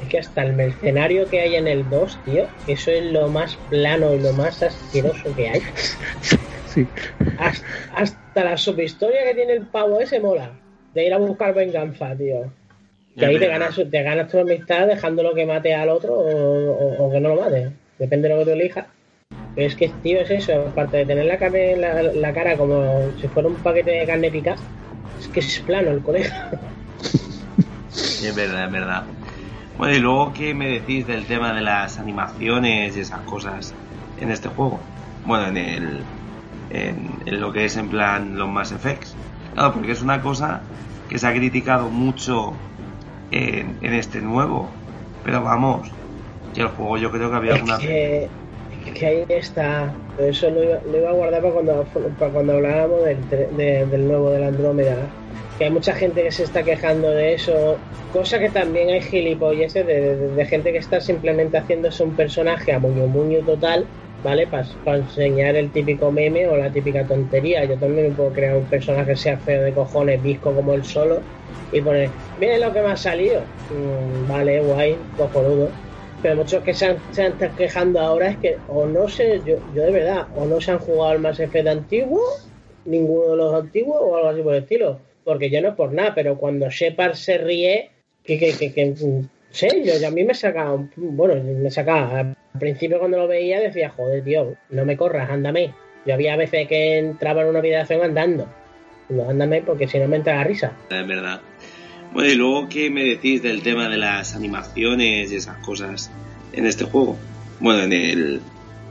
Es que hasta el mercenario que hay en el 2, tío, eso es lo más plano y lo más asqueroso que hay. Sí. Hasta, la subhistoria que tiene el pavo ese mola. De ir a buscar venganza, tío. Que ahí te ganas, te ganas tu amistad dejándolo que mate al otro o, que no lo mate. Depende de lo que tú elijas. Pero es que, tío, es eso. Aparte de tener la, carne, la, la cara como si fuera un paquete de carne picada, es que es plano el conejo. es verdad, es verdad. Bueno, y luego, ¿qué me decís del tema de las animaciones y esas cosas en este juego? Bueno, en el. En, lo que es en plan los Mass Effects. Claro, porque es una cosa que se ha criticado mucho en, este nuevo. Pero vamos, que el juego yo creo que había alguna. Que, que ahí está. Eso lo iba, a guardar para cuando, para cuando hablábamos del, del nuevo del Andrómeda que hay mucha gente que se está quejando de eso, cosa que también hay gilipolleces de, gente que está simplemente haciéndose un personaje a muño muño total, ¿vale? Para enseñar el típico meme o la típica tontería. Yo también me puedo crear un personaje que sea feo de cojones, visco como el solo, y poner, miren lo que me ha salido. Mm, vale, guay, cojonudo. Pero muchos que se, se están quejando ahora es que, o no sé, yo, yo de verdad, o no se han jugado al más Effect antiguo, ninguno de los antiguos, o algo así por el estilo porque yo no por nada, pero cuando Shepard se ríe, que, que, que, que sé, yo, a mí me sacaba, bueno, me sacaba, al principio cuando lo veía decía, joder, tío, no me corras, ándame. Yo había veces que entraba en una habitación andando. No, ándame porque si no me entra la risa. Es verdad. Bueno, y luego, ¿qué me decís del tema de las animaciones y esas cosas en este juego? Bueno, en el...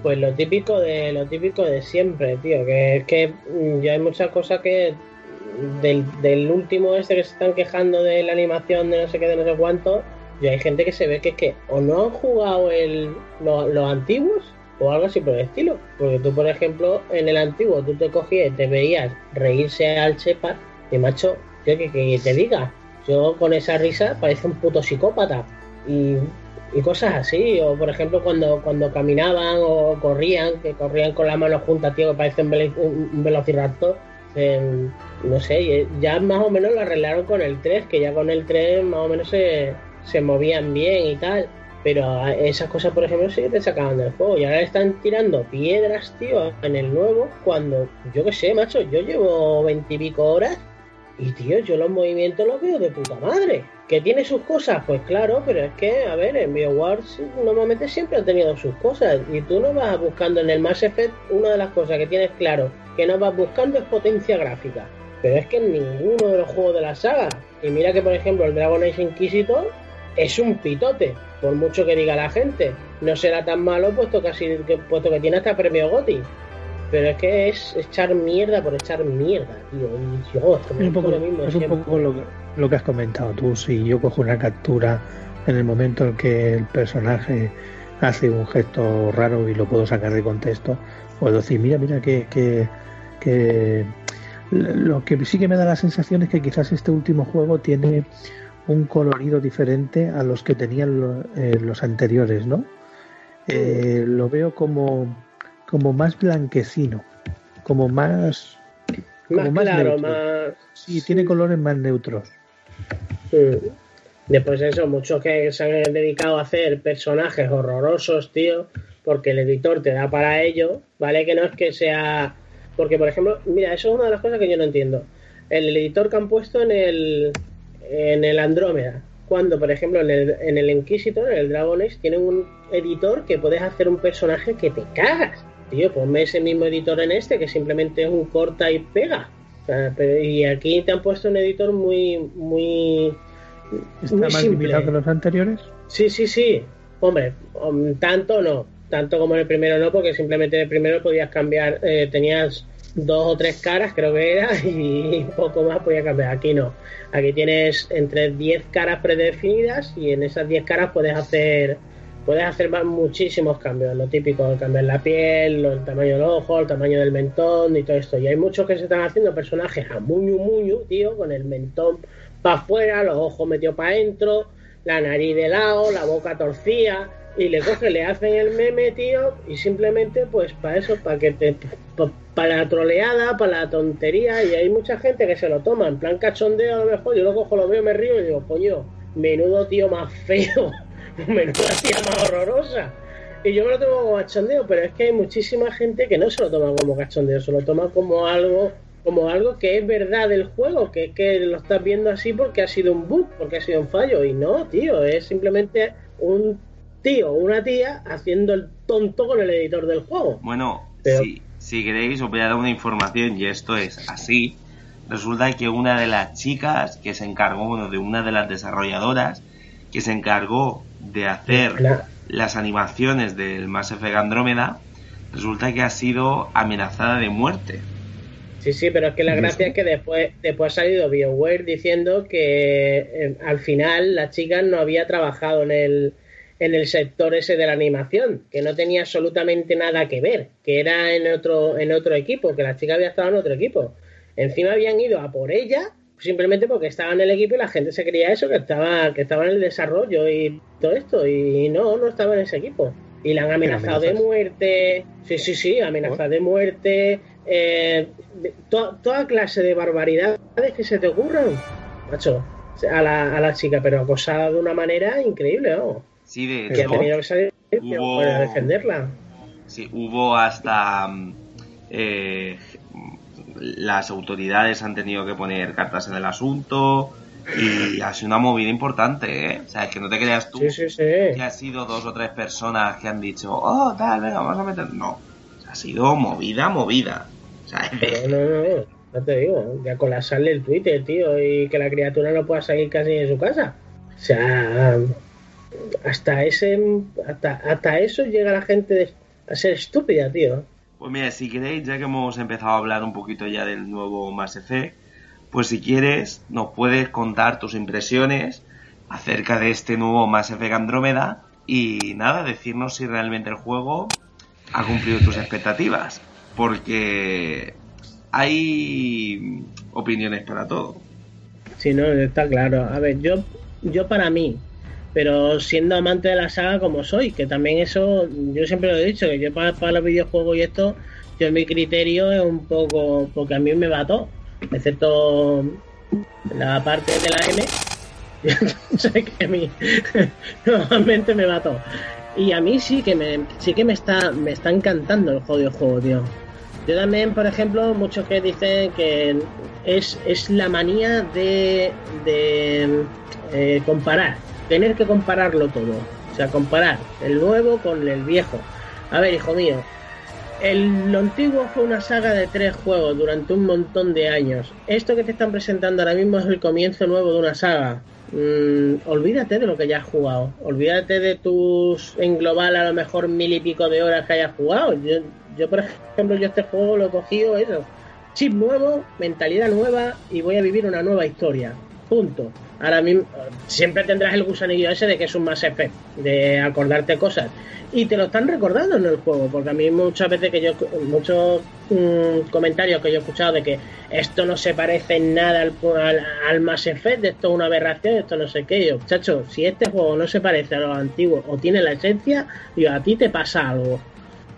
Pues lo típico de lo típico de siempre, tío, que es que mm, ya hay muchas cosas que del, último este que se están quejando de la animación de no sé qué, de no sé cuánto, y hay gente que se ve que es que o no han jugado el, los antiguos o algo así por el estilo. Porque tú, por ejemplo, en el antiguo tú te cogías y te veías reírse al Shepard y macho, que, que, te diga, yo con esa risa parece un puto psicópata. Y, cosas así. O por ejemplo cuando, cuando caminaban o corrían, que corrían con las manos juntas, tío, que parece un velociraptor no sé, ya más o menos lo arreglaron con el 3, que ya con el 3 más o menos se, se movían bien y tal. Pero esas cosas, por ejemplo, sí te sacaban del juego. Y ahora están tirando piedras, tío, en el nuevo. Cuando, yo qué sé, macho, yo llevo veintipico horas Y tío, yo los movimientos los veo de puta madre. ¿Que tiene sus cosas? Pues claro, pero es que, a ver, en BioWare normalmente siempre ha tenido sus cosas. Y tú no vas buscando en el Mass Effect, una de las cosas que tienes claro que no vas buscando es potencia gráfica. Pero es que en ninguno de los juegos de la saga. Y mira que, por ejemplo, el Dragon Age Inquisitor es un pitote, por mucho que diga la gente. No será tan malo puesto, que, puesto que tiene hasta premio GOTI. Pero es que es echar mierda por echar mierda, tío. Y yo, es un poco, lo, mismo es un poco lo, que has comentado tú. Si yo cojo una captura en el momento en que el personaje hace un gesto raro y lo puedo sacar de contexto, puedo decir, mira, mira, que, que, que lo que sí que me da la sensación es que quizás este último juego tiene un colorido diferente a los que tenían eh, los anteriores, ¿no? Eh, lo veo como como más blanquecino, como más como más, claro, más sí, tiene colores más neutros. Después eso, muchos que se han dedicado a hacer personajes horrorosos, tío, porque el editor te da para ello, ¿vale? Que no es que sea porque por ejemplo, mira, eso es una de las cosas que yo no entiendo. El editor que han puesto en el en el Andrómeda, cuando por ejemplo en el, en el Inquisitor, en el Dragon Age, tienen un editor que puedes hacer un personaje que te cagas tío, ponme ese mismo editor en este, que simplemente es un corta y pega. y aquí te han puesto un editor muy, muy. ¿Está más limitado que los anteriores? Sí, sí, sí. Hombre, um, tanto no. Tanto como en el primero no, porque simplemente en el primero podías cambiar, eh, tenías dos o tres caras, creo que era, y poco más podías cambiar. Aquí no. Aquí tienes entre 10 caras predefinidas y en esas 10 caras puedes hacer puedes hacer muchísimos cambios, lo típico, cambiar la piel, el tamaño del ojo, el tamaño del mentón y todo esto. Y hay muchos que se están haciendo personajes a muño muño, tío, con el mentón para afuera, los ojos metidos para adentro, la nariz de lado, la boca torcida, y le cogen, le hacen el meme, tío, y simplemente pues para eso, para que te para la troleada, para la tontería, y hay mucha gente que se lo toma en plan cachondeo, a lo mejor yo lo cojo, lo veo, me río y digo, coño, menudo tío más feo menuda tía más horrorosa. Y yo me lo tomo como cachondeo, pero es que hay muchísima gente que no se lo toma como cachondeo, se lo toma como algo como algo que es verdad del juego, que es que lo estás viendo así porque ha sido un bug, porque ha sido un fallo. Y no, tío, es simplemente un tío o una tía haciendo el tonto con el editor del juego. Bueno, si, si queréis os voy a dar una información y esto es así. Resulta que una de las chicas que se encargó, bueno, de una de las desarrolladoras que se encargó de hacer las animaciones del Mass Effect Andrómeda, resulta que ha sido amenazada de muerte. Sí, sí, pero es que la gracia es que después, después ha salido BioWare diciendo que eh, al final la chica no había trabajado en el, en el sector ese de la animación, que no tenía absolutamente nada que ver, que era en otro, en otro equipo, que la chica había estado en otro equipo. Encima habían ido a por ella simplemente porque estaba en el equipo y la gente se creía eso, que estaba, que estaba en el desarrollo y todo esto, y no, no estaba en ese equipo. Y la han amenazado de muerte, sí, sí, sí, amenazado de muerte, eh, toda clase de barbaridades que se te ocurran, macho, a la, a la chica, pero acosada de una manera increíble, ¿no? Sí, de que ha tenido que salir para defenderla. Sí, hubo hasta mm, eh, las autoridades han tenido que poner cartas en el asunto y ha sido una movida importante, ¿eh? O sea, es que no te creas tú que ha sido dos o tres personas que han dicho, oh, tal, venga, vamos a meter. No, ha sido movida, movida. O sea, no, no, no, no te digo, ya colapsarle el Twitter, tío, y que la criatura no pueda salir casi de su casa. O sea, hasta ese, hasta, hasta eso llega la gente a ser estúpida, tío. Pues mira, si queréis, ya que hemos empezado a hablar un poquito ya del nuevo Mass Effect, pues si quieres, nos puedes contar tus impresiones acerca de este nuevo Mass Effect Andrómeda y nada, decirnos si realmente el juego ha cumplido tus expectativas, porque hay opiniones para todo. Sí, no, está claro. A ver, yo, yo para mí, pero siendo amante de la saga como soy, que también eso, yo siempre lo he dicho, que yo para, los videojuegos y esto, yo mi criterio es un poco, porque a mí me va todo, excepto la parte de la M, sé que a mí normalmente me va todo. Y a mí sí que me, sí que me está, me está encantando el jodido juego, tío. Yo también, por ejemplo, muchos que dicen que es, es la manía de, de eh, comparar, tener que compararlo todo. O sea, comparar el nuevo con el viejo. A ver, hijo mío, el, lo antiguo fue una saga de tres juegos durante un montón de años. Esto que te están presentando ahora mismo es el comienzo nuevo de una saga. Mm, olvídate de lo que ya has jugado. Olvídate de tus, en global, a lo mejor mil y pico de horas que hayas jugado. Yo, yo por ejemplo, yo este juego lo he cogido eso. Chip nuevo, mentalidad nueva y voy a vivir una nueva historia. Punto ahora mismo siempre tendrás el gusanillo ese de que es un más Effect, de acordarte cosas. Y te lo están recordando en el juego, porque a mí muchas veces que yo, muchos mm, comentarios que yo he escuchado de que esto no se parece en nada al, al, Mass Effect, esto es una aberración, esto no sé qué. Yo, chacho, si este juego no se parece a los antiguos o tiene la esencia, yo, a ti te pasa algo.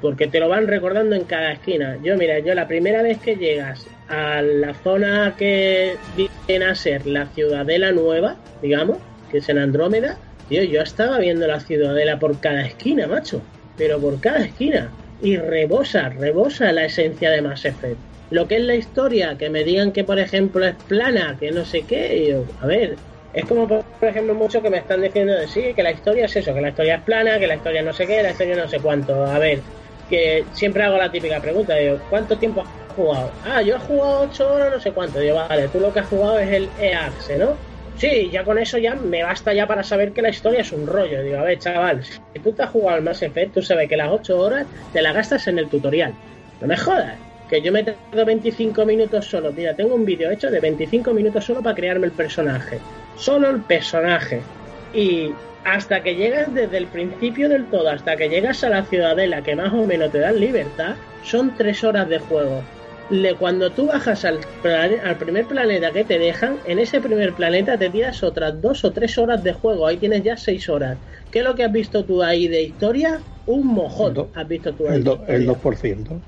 Porque te lo van recordando en cada esquina. Yo, mira, yo la primera vez que llegas a la zona que viene a ser la ciudadela nueva, digamos, que es en Andrómeda, tío, yo estaba viendo la ciudadela por cada esquina, macho, pero por cada esquina. Y rebosa, rebosa la esencia de Mass Effect. Lo que es la historia, que me digan que por ejemplo es plana, que no sé qué, yo, a ver, es como por ejemplo muchos que me están diciendo de sí, que la historia es eso, que la historia es plana, que la historia no sé qué, la historia no sé cuánto. A ver, que siempre hago la típica pregunta, digo, ¿cuánto tiempo jugado? Ah, yo he jugado 8 horas, no sé cuánto. Digo, vale, tú lo que has jugado es el EAXE, ¿no? Sí, ya con eso ya me basta ya para saber que la historia es un rollo. Digo, a ver, chaval, si tú te has jugado al Mass Effect, tú sabes que las 8 horas te las gastas en el tutorial. No me jodas, que yo me tardo 25 minutos solo. Mira, tengo un vídeo hecho de 25 minutos solo para crearme el personaje. Solo el personaje. Y hasta que llegas desde el principio del todo, hasta que llegas a la ciudadela que más o menos te dan libertad, son 3 horas de juego cuando tú bajas al, al primer planeta que te dejan, en ese primer planeta te tiras otras dos o tres horas de juego. Ahí tienes ya seis horas. ¿Qué es lo que has visto tú ahí de historia? Un mojón has visto tú ahí. El, 2%.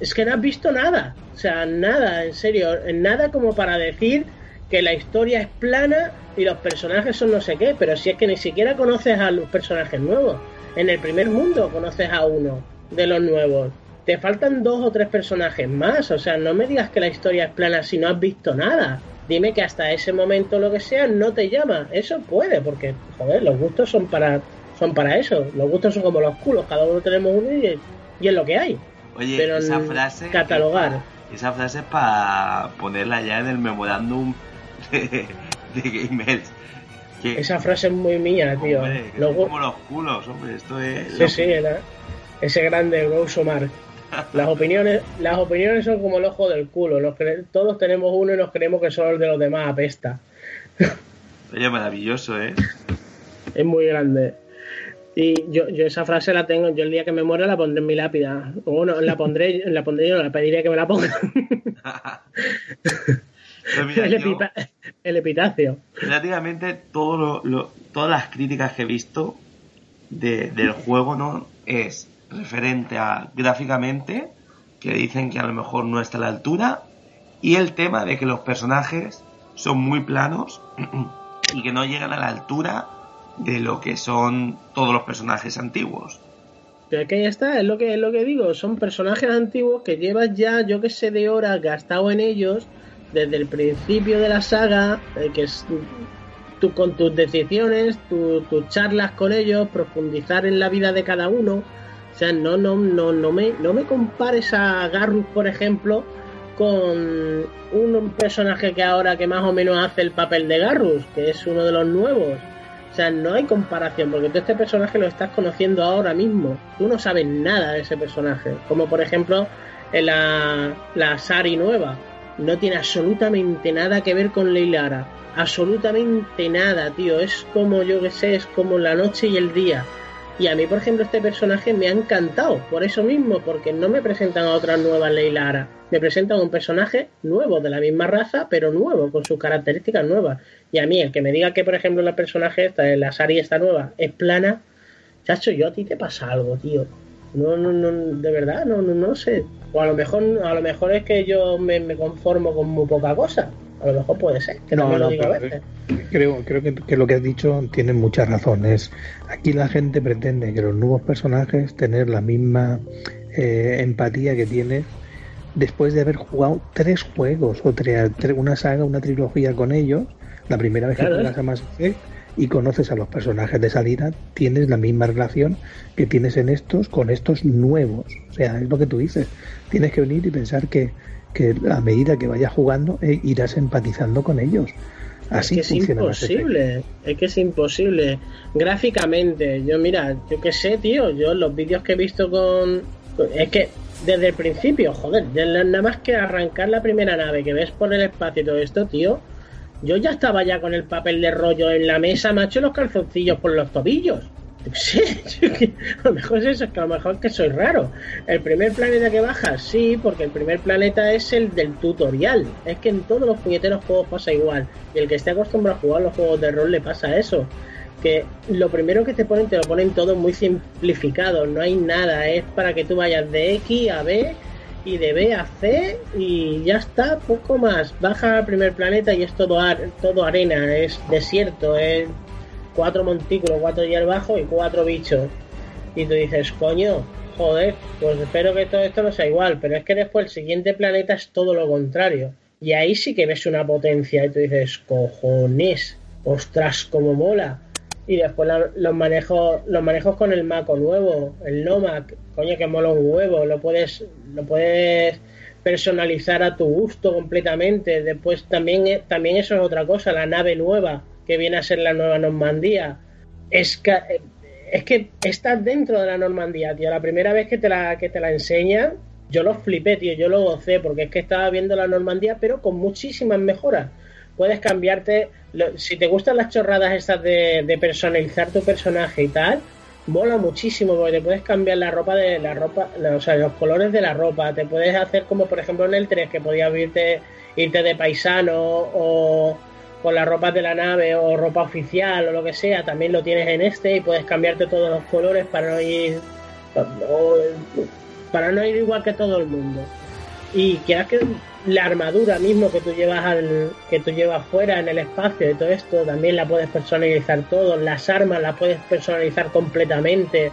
Es que no has visto nada. O sea, nada, en serio. Nada como para decir que la historia es plana y los personajes son no sé qué. Pero si es que ni siquiera conoces a los personajes nuevos. En el primer mundo conoces a uno de los nuevos te faltan dos o tres personajes más. O sea, no me digas que la historia es plana si no has visto nada. Dime que hasta ese momento lo que sea no te llama. Eso puede, porque, joder, los gustos son para, son para eso. Los gustos son como los culos, cada uno tenemos uno y, es lo que hay. Oye, Pero esa frase. Catalogar. esa frase es para ponerla ya en el memorándum de, de Esa frase es muy mía, tío. como los culos, hombre. Esto es. Sí, sí, ese grande Grosso Mark. Las opiniones, las opiniones son como el ojo del culo. Los todos tenemos uno y nos creemos que solo el de los demás apesta. Oye, maravilloso, ¿eh? Es muy grande. Y yo, yo esa frase la tengo, yo el día que me muera la pondré en mi lápida. O bueno, la pondré, la pondré yo, la pediré que me la pongan. el, todo lo, todas las críticas que he visto del juego, ¿no? Es referente a gráficamente, que dicen que a lo mejor no está a la altura, y el tema de que los personajes son muy planos y que no llegan a la altura de lo que son todos los personajes antiguos. Pero que ya está, es lo que, es lo que digo, son personajes antiguos que llevas ya, yo que sé, de horas gastado en ellos desde el principio de la saga, eh, que es tú con tus decisiones, tus charlas con ellos, profundizar en la vida de cada uno, o sea, no, no, no, no me, no me compares a Garrus, por ejemplo, con un personaje que ahora que más o menos hace el papel de Garrus, que es uno de los nuevos. O sea, no hay comparación, porque tú este personaje lo estás conociendo ahora mismo. Tú no sabes nada de ese personaje. Como por ejemplo en la, la Sari nueva. No tiene absolutamente nada que ver con Leilara. Absolutamente nada, tío. Es como yo que sé, es como la noche y el día. Y a mí, por ejemplo, este personaje me ha encantado, por eso mismo, porque no me presentan a otra nueva Leila Ara, me presentan a un personaje nuevo, de la misma raza, pero nuevo, con sus características nuevas. Y a mí, el que me diga que, por ejemplo, la personaje esta, la Sari esta nueva, es plana, chacho, yo a ti te pasa algo, tío. No, no, no, de verdad, no, no, no sé. O a lo mejor, a lo mejor es que yo me, me conformo con muy poca cosa. A lo mejor puede ser, que no, lo digo a veces. Creo, creo que, lo que has dicho tiene muchas razones. Aquí la gente pretende que los nuevos personajes tener la misma eh, empatía que tiene después de haber jugado tres juegos o una saga, una trilogía con ellos, la primera vez que juegas a Mass Effect y conoces a los personajes de salida, tienes la misma relación que tienes en estos con estos nuevos. O sea, es lo que tú dices. Tienes que venir y pensar que, que a medida que vayas jugando eh, irás empatizando con ellos. Así es que es imposible, es que es imposible. Gráficamente, yo mira, yo qué sé, tío, yo los vídeos que he visto con... Es que desde el principio, joder, nada más que arrancar la primera nave, que ves por el espacio y todo esto, tío, yo ya estaba ya con el papel de rollo en la mesa, macho, los calzoncillos por los tobillos. Sí, a lo mejor es eso, es que a lo mejor que soy raro. El primer planeta que bajas, sí, porque el primer planeta es el del tutorial. Es que en todos los puñeteros juegos pasa igual. Y el que esté acostumbrado a jugar los juegos de rol le pasa eso. Que lo primero que te ponen, te lo ponen todo muy simplificado. No hay nada. Es para que tú vayas de X a B y de B a C y ya está, poco más. Baja al primer planeta y es todo, todo arena, es desierto, es cuatro montículos, cuatro hierbajos y cuatro bichos. Y tú dices, coño, joder, pues espero que todo esto no sea igual, pero es que después el siguiente planeta es todo lo contrario. Y ahí sí que ves una potencia y tú dices, cojones, ostras, como mola. Y después los manejos los manejos con el Maco nuevo, el Nomad, coño que mola un huevo, lo puedes lo puedes personalizar a tu gusto completamente. Después también también eso es otra cosa, la nave nueva que viene a ser la nueva Normandía. Es que es que estás dentro de la Normandía, tío. La primera vez que te la que te la enseñan, yo lo flipé, tío, yo lo gocé porque es que estaba viendo la Normandía pero con muchísimas mejoras puedes cambiarte. si te gustan las chorradas estas de, personalizar tu personaje y tal, mola muchísimo porque te puedes cambiar la ropa de la ropa, o sea, los colores de la ropa. Te puedes hacer como por ejemplo en el 3 que podías irte, irte de paisano o con las ropas de la nave o ropa oficial o lo que sea, también lo tienes en este y puedes cambiarte todos los colores para no ir para no ir igual que todo el mundo. Y quieras que la armadura mismo que tú llevas al, que tú llevas fuera en el espacio y todo esto también la puedes personalizar todo las armas las puedes personalizar completamente.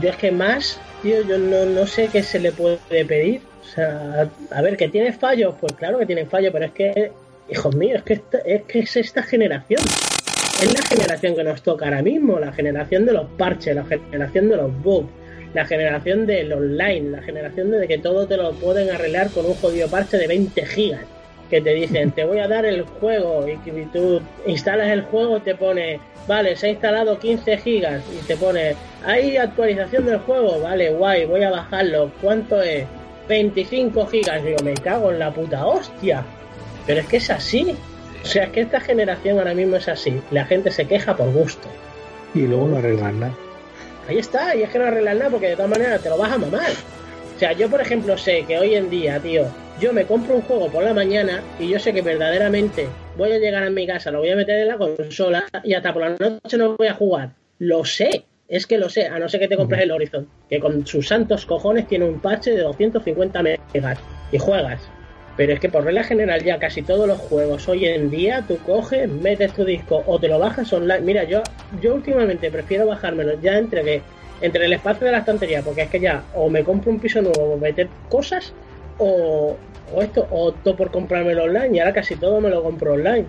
Yo es que más tío yo no, no sé qué se le puede pedir. O sea a ver que tiene fallos pues claro que tiene fallos pero es que hijos míos es que es que es esta generación. Es la generación que nos toca ahora mismo la generación de los parches la generación de los bugs la generación del online, la generación de que todo te lo pueden arreglar con un jodido parche de 20 gigas. Que te dicen, te voy a dar el juego y que tú instalas el juego y te pone, vale, se ha instalado 15 gigas y te pone, hay actualización del juego, vale, guay, voy a bajarlo. ¿Cuánto es? 25 gigas. Digo, me cago en la puta hostia. Pero es que es así. O sea, es que esta generación ahora mismo es así. La gente se queja por gusto. Y luego lo arreglan. Ahí está, y es que no arreglas nada porque de todas maneras te lo vas a mamar. O sea, yo por ejemplo sé que hoy en día, tío, yo me compro un juego por la mañana y yo sé que verdaderamente voy a llegar a mi casa, lo voy a meter en la consola y hasta por la noche no voy a jugar. Lo sé, es que lo sé, a no ser que te compres el Horizon, que con sus santos cojones tiene un parche de 250 megas y juegas. Pero es que por regla general ya casi todos los juegos hoy en día tú coges, metes tu disco o te lo bajas online. Mira, yo yo últimamente prefiero bajármelo ya entre entre el espacio de la estantería, porque es que ya o me compro un piso nuevo meter cosas o, o esto o opto por comprármelo online y ahora casi todo me lo compro online.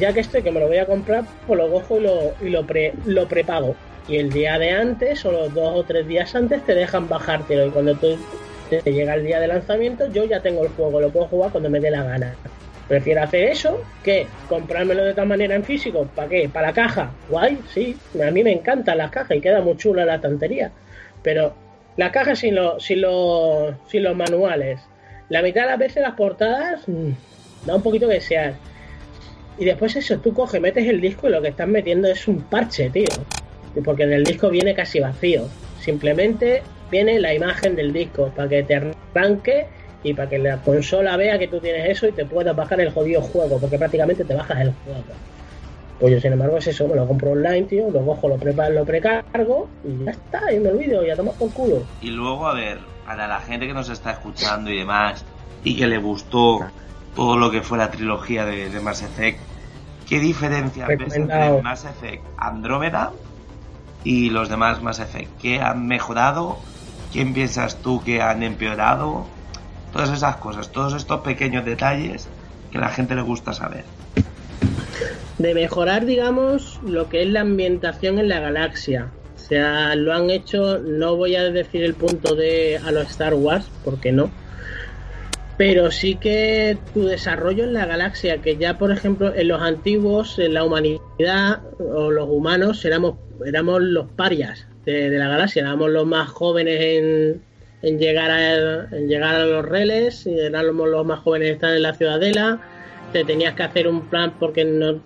Ya, que estoy que me lo voy a comprar, pues lo cojo y lo y lo pre, lo prepago. Y el día de antes o los dos o tres días antes te dejan bajártelo y cuando tú te llega el día de lanzamiento, yo ya tengo el juego, lo puedo jugar cuando me dé la gana. Prefiero hacer eso que comprármelo de tal manera en físico. ¿Para qué? ¿Para la caja? Guay, sí. A mí me encantan las cajas y queda muy chula la tontería. Pero las cajas sin, los sin, los, sin los manuales. La mitad de las veces las portadas mm, da un poquito que sea. Y después eso, tú coges, metes el disco y lo que estás metiendo es un parche, tío. Porque en el disco viene casi vacío. Simplemente viene la imagen del disco para que te arranque y para que la consola vea que tú tienes eso y te puedas bajar el jodido juego, porque prácticamente te bajas el juego. Pues yo, sin embargo, es eso, me lo compro online, tío, lo cojo, lo preparo, lo precargo y ya está, y me olvido, ya tomas por culo. Y luego, a ver, para la gente que nos está escuchando y demás, y que le gustó todo lo que fue la trilogía de, de Mass Effect, ¿qué diferencia ves entre Mass Effect Andrómeda y los demás Mass Effect? ¿Qué han mejorado? ¿Quién piensas tú que han empeorado? todas esas cosas, todos estos pequeños detalles que a la gente le gusta saber. De mejorar, digamos, lo que es la ambientación en la galaxia. O sea, lo han hecho, no voy a decir el punto de a los Star Wars, porque no. Pero sí que tu desarrollo en la galaxia, que ya por ejemplo en los antiguos, en la humanidad o los humanos éramos, éramos los parias de, la galaxia, éramos los más jóvenes en, en llegar a, en llegar a los reles, y éramos los más jóvenes en estar en la ciudadela, te tenías que hacer un plan porque no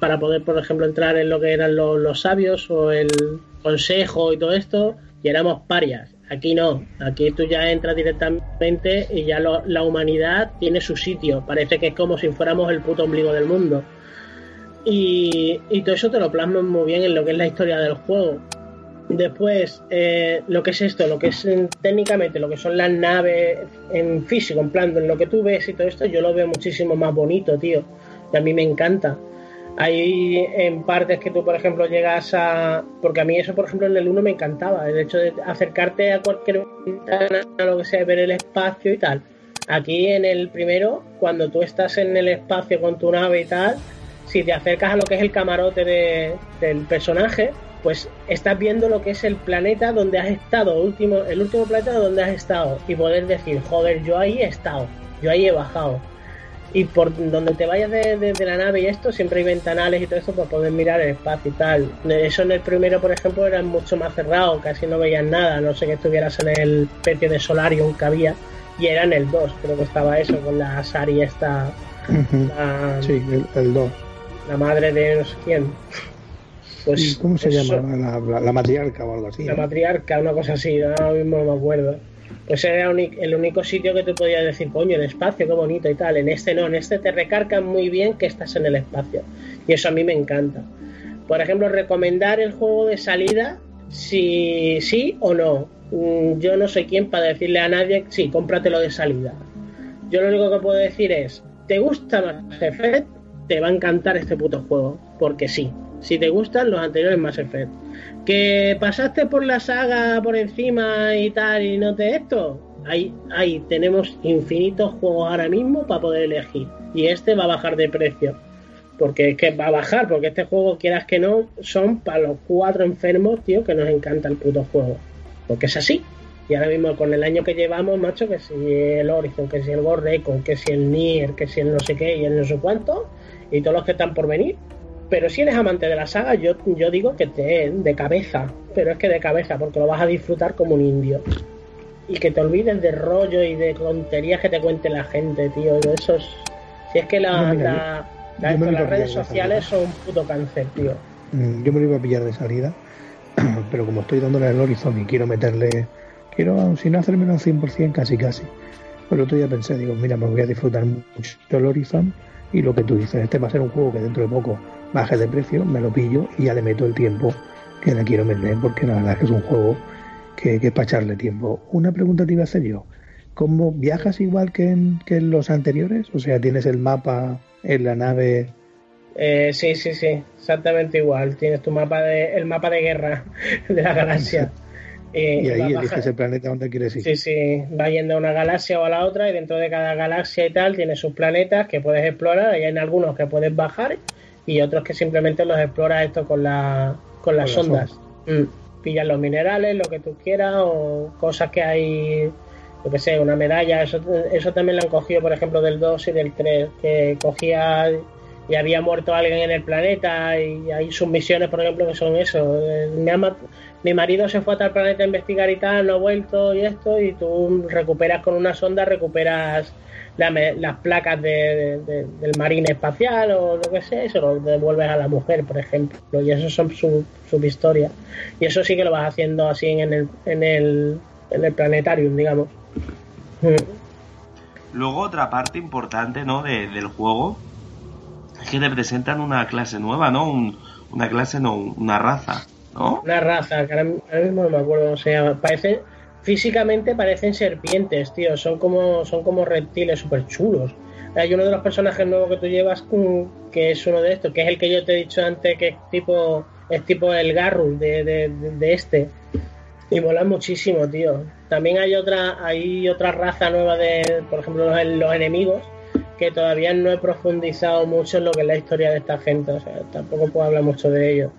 para poder por ejemplo entrar en lo que eran los, sabios o el consejo y todo esto, y éramos parias. Aquí no, aquí tú ya entras directamente y ya la humanidad tiene su sitio. Parece que es como si fuéramos el puto ombligo del mundo. Y, y todo eso te lo plasman muy bien en lo que es la historia del juego. Después, eh, lo que es esto, lo que es técnicamente, lo que son las naves en físico, en plan, en lo que tú ves y todo esto, yo lo veo muchísimo más bonito, tío. Y a mí me encanta. Hay en partes que tú, por ejemplo, llegas a. Porque a mí eso, por ejemplo, en el 1 me encantaba. El hecho de acercarte a cualquier ventana, lo que sea, ver el espacio y tal. Aquí en el primero, cuando tú estás en el espacio con tu nave y tal, si te acercas a lo que es el camarote del personaje, pues estás viendo lo que es el planeta donde has estado, último, el último planeta donde has estado, y poder decir, joder, yo ahí he estado, yo ahí he bajado. Y por donde te vayas de, la nave y esto, siempre hay ventanales y todo eso para poder mirar el espacio y tal. Eso en el primero, por ejemplo, era mucho más cerrado, casi no veías nada, no sé que estuvieras en el especie de solarium que había, y era en el 2, creo que estaba eso, con la Sari esta... sí, el 2. La madre de no sé quién. Pues ¿Cómo se llama? La, matriarca o algo así. La matriarca, una cosa así, ahora mismo no me acuerdo. Pues era el único sitio que te podía decir, coño, el espacio, qué bonito y tal. En este no, en este te recargan muy bien que estás en el espacio. Y eso a mí me encanta. Por ejemplo, recomendar el juego de salida, si sí o no. Mm, yo no soy quien para decirle a nadie, sí, cómpratelo de salida. Yo lo único que puedo decir es, ¿te gusta Mass Effect? Te va a encantar este puto juego, porque sí si te gustan los anteriores Mass Effect. Que pasaste por la saga por encima y tal y no te esto, ahí, ahí tenemos infinitos juegos ahora mismo para poder elegir. Y este va a bajar de precio. Porque es que va a bajar, porque este juego, quieras que no, son para los cuatro enfermos, tío, que nos encanta el puto juego. Porque es así. Y ahora mismo con el año que llevamos, macho, que si el Horizon, que si el Ghost Recon, que si el Nier, que si el no sé qué y el no sé cuánto, y todos los que están por venir, pero si eres amante de la saga, yo, yo digo que te de cabeza. Pero es que de cabeza, porque lo vas a disfrutar como un indio. Y que te olvides de rollo y de tonterías que te cuente la gente, tío. Eso es, si es que la, las redes sociales son un puto cáncer, tío. Mm, yo me lo iba a pillar de salida, pero como estoy dándole el Horizon y quiero meterle, quiero, si no hacerme un 100%, casi casi. Pues el otro día pensé, digo, mira, me voy a disfrutar mucho el Horizon y lo que tú dices, este va a ser un juego que dentro de poco baje de precio, me lo pillo y ya le meto el tiempo que le quiero meter, porque la verdad es que es un juego que, que es para echarle tiempo. Una pregunta te iba a hacer yo. ¿Cómo viajas igual que en, que en los anteriores? O sea, ¿tienes el mapa en la nave? Eh, sí, sí, sí, exactamente igual. Tienes tu mapa de, el mapa de guerra de la galaxia. y ahí eliges el planeta donde quieres ir. Sí, sí, va yendo a una galaxia o a la otra y dentro de cada galaxia y tal tienes sus planetas que puedes explorar. Y hay en algunos que puedes bajar y otros que simplemente los exploras esto con, la, con las sondas. Mm. Pillas los minerales, lo que tú quieras o cosas que hay, yo que sé, una medalla. Eso, eso también lo han cogido, por ejemplo, del 2 y del 3, que cogía y había muerto alguien en el planeta y hay sus misiones, por ejemplo, que son eso. Eh, mi, mi marido se fue a tal planeta a investigar y tal, no ha vuelto y esto, y tú recuperas con una sonda, recuperas las placas de, del marine espacial o lo que sea y se lo devuelves a la mujer, por ejemplo. Y eso son su, su historia. Y eso sí que lo vas haciendo así en el, en el, en el planetarium, digamos. Luego otra parte importante ¿no? del juego es que te presentan una clase nueva, ¿no? una clase, no, una raza, ¿no? Una raza, que ahora, mismo no me acuerdo cómo se llama. Parece, físicamente parecen serpientes, tío. Son como, son como reptiles súper chulos. Hay uno de los personajes nuevos que tú llevas que es uno de estos, que es el que yo te he dicho antes, que es tipo, es tipo el Garrul de, de, este. Y mola muchísimo, tío. también hay otra, hay otra raza nueva de, por ejemplo, los, los enemigos, que todavía no he profundizado mucho en lo que es la historia de esta gente, o sea, tampoco puedo hablar mucho de ellos.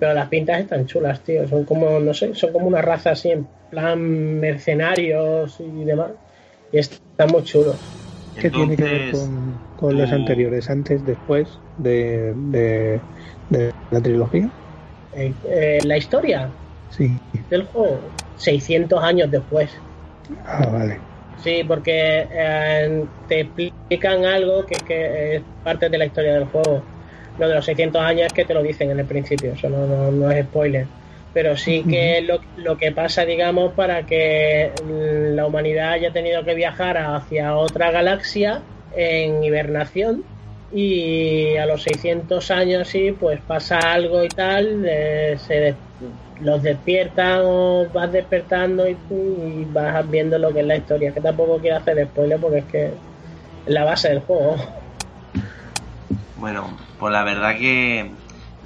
Pero las pintas están chulas, tío. Son como, no sé, son como una raza así en plan mercenarios y demás. Y están muy chulos. ¿Qué tiene que ver con, los anteriores? ¿Antes, después de, de, la trilogía? Eh, eh, ¿La historia? Sí. Del juego. 600 años después. Ah, vale. Sí, porque eh, te explican algo que, que, es parte de la historia del juego. Lo de los 600 años es que te lo dicen en el principio, eso no, no, es spoiler. Pero sí que lo, lo, que pasa, digamos, para que la humanidad haya tenido que viajar hacia otra galaxia en hibernación y a los 600 años sí, pues pasa algo y tal, eh, se los despiertan o vas despertando y, y, vas viendo lo que es la historia. Que tampoco quiero hacer spoiler porque es que es la base del juego. Bueno, pues la verdad que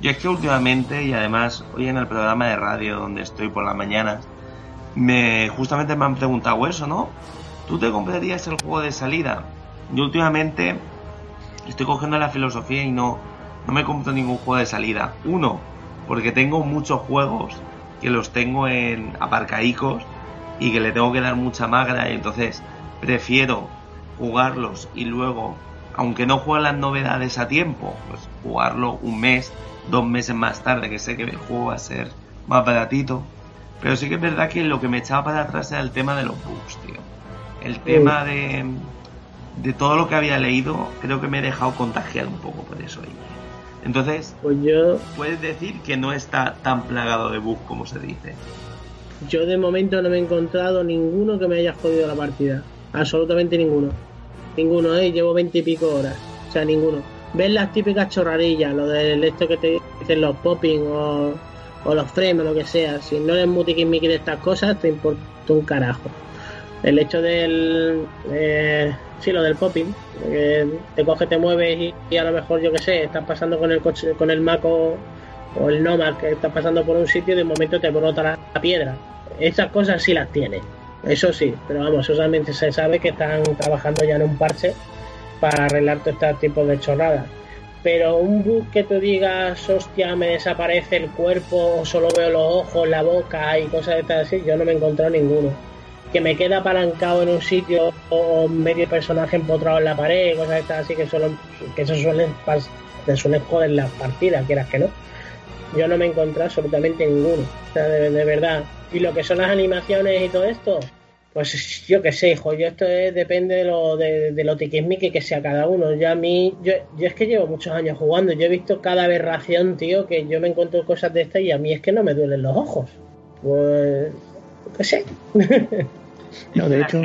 yo es que últimamente y además hoy en el programa de radio donde estoy por las mañanas me justamente me han preguntado eso, ¿no? ¿Tú te comprarías el juego de salida? Yo últimamente estoy cogiendo la filosofía y no no me compro ningún juego de salida. Uno, porque tengo muchos juegos que los tengo en aparcaicos y que le tengo que dar mucha magra y entonces prefiero jugarlos y luego aunque no juegue las novedades a tiempo, pues jugarlo un mes, dos meses más tarde, que sé que el juego va a ser más baratito. Pero sí que es verdad que lo que me echaba para atrás era el tema de los bugs, tío. El tema de, de todo lo que había leído, creo que me he dejado contagiar un poco por eso ahí. Entonces, pues yo... puedes decir que no está tan plagado de bugs como se dice. Yo de momento no me he encontrado ninguno que me haya jodido la partida. Absolutamente ninguno. Ninguno, ¿eh? Llevo veinte y pico horas. O sea, ninguno. Ves las típicas chorradillas, lo del esto que te dicen los popping o, o los frames lo que sea. Si no eres muy de estas cosas, te importa un carajo. El hecho del... Eh, sí, lo del popping. Te coges, te mueves y, a lo mejor, yo que sé, estás pasando con el coche, con el Maco o el Nomad, que estás pasando por un sitio y de momento te brota la, la piedra. Esas cosas sí las tienes eso sí, pero vamos, solamente se sabe que están trabajando ya en un parche para arreglar todo este tipo de chorradas. Pero un bug que tú digas, hostia, me desaparece el cuerpo, solo veo los ojos, la boca y cosas de estas así, yo no me he encontrado ninguno. Que me queda apalancado en un sitio o medio personaje empotrado en la pared, cosas de estas así que solo que eso suelen, te suelen joder las partidas, quieras que no. Yo no me he encontrado absolutamente ninguno. O sea, de verdad, y lo que son las animaciones y todo esto, pues yo qué sé, hijo, yo esto depende de lo, de, de lo tiquismique que sea cada uno. Yo a mí, yo, yo es que llevo muchos años jugando, yo he visto cada aberración, tío, que yo me encuentro cosas de estas y a mí es que no me duelen los ojos. Pues, qué sé. No, de hecho,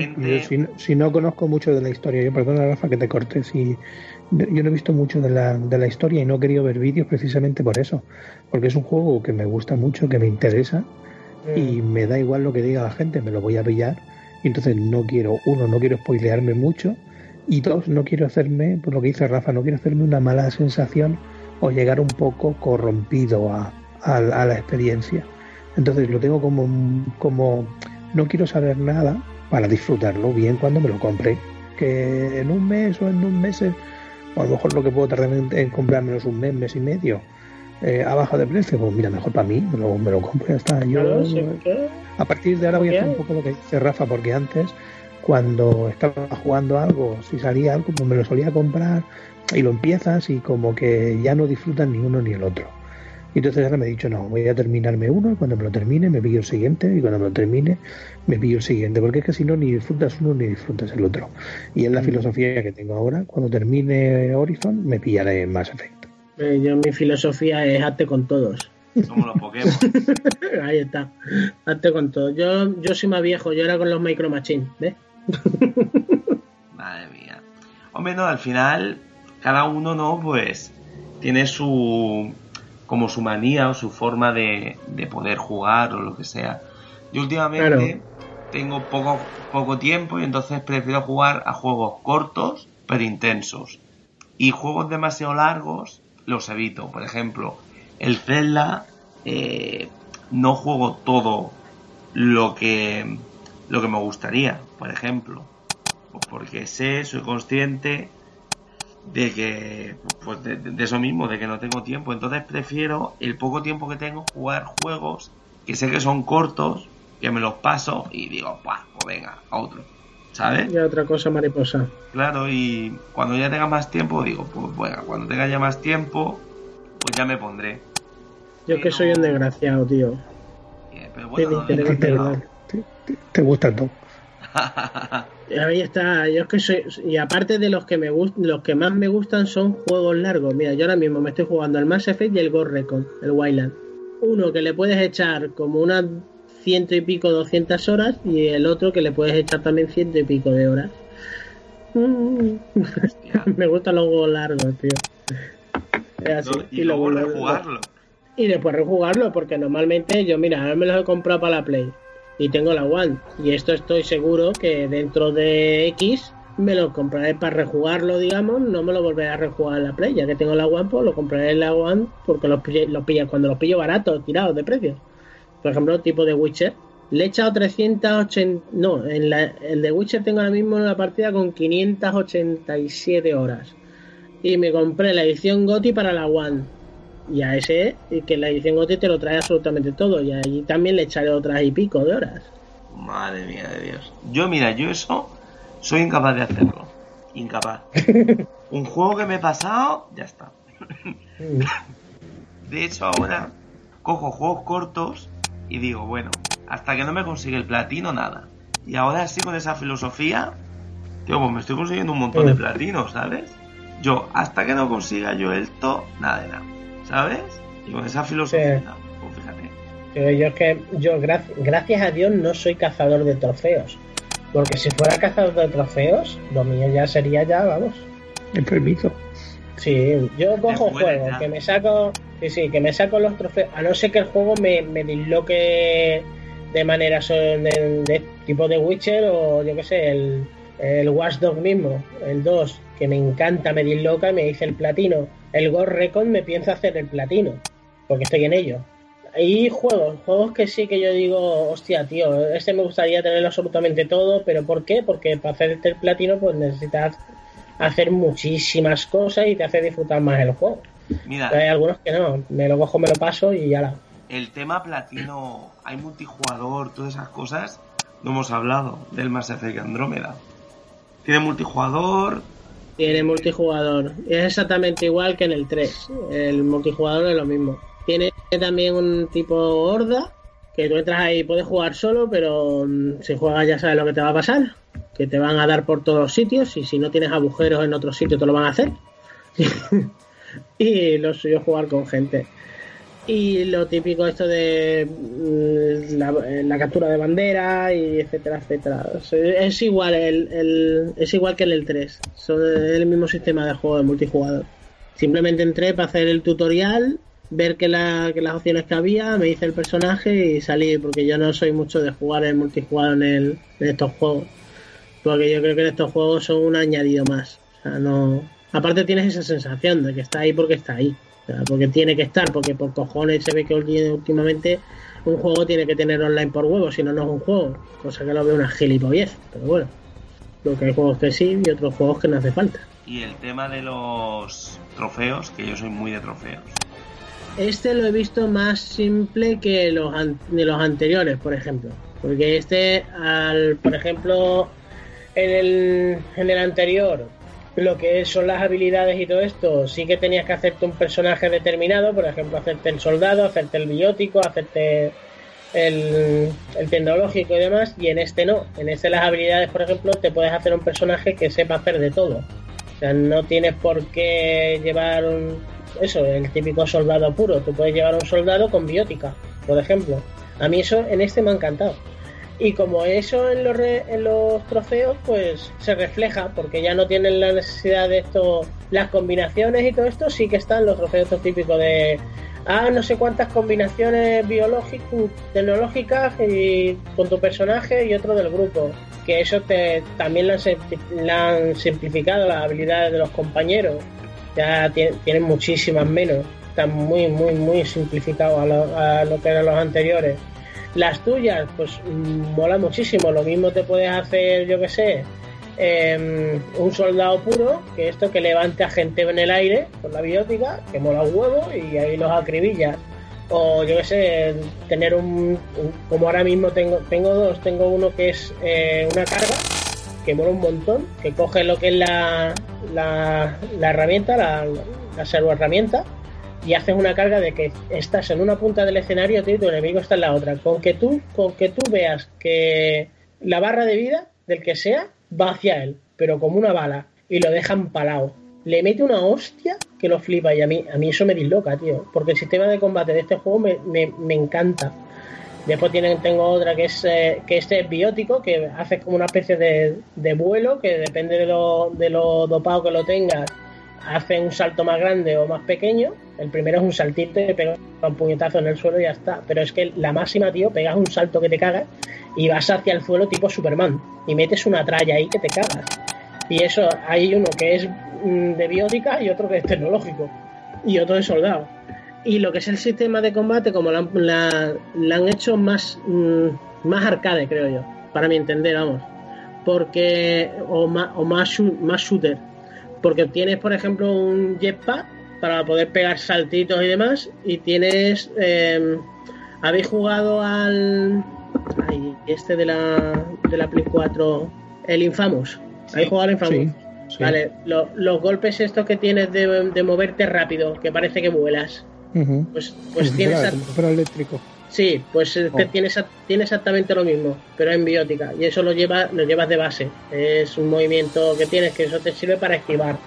si, si, no conozco mucho de la historia, yo perdona Rafa que te corte, si yo no he visto mucho de la, de la historia y no he querido ver vídeos precisamente por eso, porque es un juego que me gusta mucho, que me interesa y me da igual lo que diga la gente, me lo voy a pillar. Y entonces no quiero, uno, no quiero spoilearme mucho y dos, no quiero hacerme, por lo que dice Rafa, no quiero hacerme una mala sensación o llegar un poco corrompido a, a, la experiencia. Entonces lo tengo como, como, no quiero saber nada para disfrutarlo bien cuando me lo compre. Que en un mes o en un mes, o a lo mejor lo que puedo tardar en, en comprármelo es un mes, mes y medio, eh, a baja de precio, pues mira, mejor para mí, me lo, me lo compro y ya está. Yo, a partir de ahora voy a hacer un poco lo que dice Rafa, porque antes, cuando estaba jugando algo, si salía algo, pues me lo solía comprar y lo empiezas y como que ya no disfrutan ni uno ni el otro. Y entonces ahora me he dicho, no, voy a terminarme uno y cuando me lo termine me pillo el siguiente y cuando me lo termine me pillo el siguiente, porque es que si no ni disfrutas uno ni disfrutas el otro. Y es la mm. filosofía que tengo ahora, cuando termine Horizon me pillaré más efecto. Eh, yo mi filosofía es hazte con todos. Somos los Pokémon. Ahí está. Hazte con todos. Yo, yo soy más viejo, yo era con los Micro Machines, ¿ves? Madre mía. Hombre, no, al final, cada uno, ¿no? Pues tiene su. como su manía o su forma de, de poder jugar o lo que sea. Yo últimamente tengo poco, poco tiempo y entonces prefiero jugar a juegos cortos pero intensos. Y juegos demasiado largos los evito. Por ejemplo, el Zelda eh, no juego todo lo que lo que me gustaría, por ejemplo. Pues porque sé, soy consciente de que, pues de, de, eso mismo, de que no tengo tiempo. Entonces prefiero el poco tiempo que tengo jugar juegos que sé que son cortos, que me los paso y digo, pues venga, a otro. ¿Sabes? Y otra cosa mariposa. Claro, y cuando ya tenga más tiempo, digo, pues bueno, cuando tenga ya más tiempo, pues ya me pondré. Yo es que soy un desgraciado, tío. Pero bueno, Te, no, te- no. te- te- te gusta todo. Ahí está, yo es que soy, y aparte de los que me gustan, los que más me gustan son juegos largos. Mira, yo ahora mismo me estoy jugando el Mass Effect y el Ghost Recon, el Wildland. Uno que le puedes echar como unas ciento y pico, 200 horas, y el otro que le puedes echar también ciento y pico de horas. Mm, me gustan los juegos largos, tío. Es así. y luego lo- rejugarlo. y después rejugarlo, porque normalmente yo, mira, ahora me los he comprado para la Play y tengo la One. Y esto estoy seguro que dentro de X me lo compraré para rejugarlo, digamos, no me lo volveré a rejugar en la Play. Ya que tengo la One, pues lo compraré en la One porque los pillé, los pilla, cuando los pillo baratos, tirados de precio. Por ejemplo, tipo de Witcher. Le he echado 380. No, en la, el de Witcher tengo ahora mismo una partida con 587 horas. Y me compré la edición GOTI para la One y a ese y que la edición GOTI te lo trae absolutamente todo y ahí también le echaré otras y pico de horas Madre mía de Dios. Yo, mira, yo eso soy incapaz de hacerlo. Incapaz. Un juego que me he pasado, ya está. De hecho, ahora cojo juegos cortos y digo, bueno, hasta que no me consigue el platino, nada. Y ahora sí con esa filosofía, tío, pues me estoy consiguiendo un montón de Mm. platinos, ¿sabes? Yo, hasta que no consiga yo esto, nada de nada, ¿sabes? Y con esa filosofía, Sí. pues fíjate. Pero yo es que yo gra- gracias a Dios no soy cazador de trofeos porque si fuera cazador de trofeos lo mío ya sería ya vamos Enfermizo. Sí, yo cojo ya. que me saco, sí, sí, que me saco los trofeos, a no ser que el juego me, me disloque de manera de, de tipo de Witcher o yo que sé, el, el Watchdog mismo, el 2, que me encanta, me disloca y me dice el platino. El Ghost Recon me piensa hacer el platino, porque estoy en ello. Hay juegos, juegos que sí que yo digo, hostia, tío, este me gustaría tenerlo absolutamente todo, pero ¿por qué? Porque para hacerte el platino pues necesitas hacer muchísimas cosas y te hace disfrutar más el juego. Mira, Pero hay algunos que no, me lo cojo, me lo paso y ya la. el tema platino, hay multijugador, todas esas cosas, no hemos hablado del Mass Effect Andrómeda. Tiene multijugador, Tiene multijugador. Es exactamente igual que en el 3. El multijugador es lo mismo. Tiene también un tipo horda, que tú entras ahí y puedes jugar solo, pero mm, si juegas ya sabes lo que te va a pasar. Que te van a dar por todos los sitios y si no tienes agujeros en otro sitio te lo van a hacer. y lo suyo jugar con gente. Y lo típico esto de mm, la, captura de bandera y etcétera, etcétera. Es igual el, es igual que en el 3. Son el mismo sistema de juego de multijugador. Simplemente entré para hacer el tutorial, ver que, la, que las opciones que había, me hice el personaje y salí, porque yo no soy mucho de jugar en multijugador en, en estos juegos. Porque yo creo que en estos juegos son un añadido más. O sea, no. Aparte tienes esa sensación de que está ahí porque está ahí. Porque tiene que estar, porque por cojones se ve que últimamente un juego tiene que tener online por huevo, si no, no es un juego. Cosa que lo veo una gilipollez. Pero bueno. Lo que hay juegos que sí y otros juegos que no hace falta. y el tema de los trofeos, que yo soy muy de trofeos. Este lo he visto más simple que los an- de los anteriores, por ejemplo. Porque este, al, por ejemplo, en el, en el anterior, lo que son las habilidades y todo esto, sí que tenías que hacerte un personaje determinado, por ejemplo, hacerte el soldado, hacerte el biótico, hacerte el, tecnológico y demás, y en este no. En este las habilidades, por ejemplo, te puedes hacer un personaje que sepa hacer de todo. O sea, no tienes por qué llevar un, eso, el típico soldado puro. Tú puedes llevar un soldado con biótica, por ejemplo. A mí eso en este me ha encantado. Y como eso en los, re- en los trofeos, pues se refleja, porque ya no tienen la necesidad de esto, las combinaciones y todo esto, sí que están los trofeos típicos de, ah, no sé cuántas combinaciones biológicas, tecnológicas y con tu personaje y otro del grupo. Que eso te, también lo han, simplificado las habilidades de los compañeros. Ya tie- tienen muchísimas menos. Están muy, muy, muy simplificados a lo, a lo que eran los anteriores. Las tuyas, pues mm, mola muchísimo. Lo mismo te puedes hacer, yo que sé, em, un soldado puro, que esto que levante a gente en el aire con la biótica, que mola un huevo y ahí los acribillas. O yo que sé, tener un, como ahora mismo tengo, tengo dos, tengo uno que es eh, una carga, que mola un montón, que coge lo que es la, la, herramienta, la, la herramienta, y haces una carga de que estás en una punta del escenario y tu enemigo está en la otra. Con que tú, con que tú veas que la barra de vida del que sea va hacia él, pero como una bala, y lo deja empalado. Le mete una hostia que lo flipa y a mí, a mí eso me disloca, tío. Porque el sistema de combate de este juego me, encanta. Después tienen, tengo otra que es eh, que este es biótico, que hace como una especie de, de vuelo, que depende de lo, de lo dopado que lo tengas, hace un salto más grande o más pequeño. El primero es un saltito y pegas un puñetazo en el suelo y ya está. Pero es que la máxima, tío, pegas un salto que te cagas y vas hacia el suelo tipo Superman. Y metes una tralla ahí que te cagas. Y eso, hay uno que es mm, de biótica y otro que es tecnológico. Y otro de soldado. Y lo que es el sistema de combate, como lo han, hecho más, mm, más arcade, creo yo. Para mi entender, vamos. Porque, o más, o más, más shooter porque tienes, por ejemplo, un jetpack para poder pegar saltitos y demás. Y tienes. Em, ¿Habéis jugado al. Ay, este de la, de la Play 4, el Infamous? ¿Habéis jugado al Infamous? Vale, los golpes estos que tienes de, moverte rápido, que parece que vuelas. Pues, pues tienes. eléctrico. Sí, pues oh. tiene, tiene, exactamente lo mismo, pero en biótica. Y eso lo, lleva, lo llevas de base. Es un movimiento que tienes que eso te sirve para esquivar.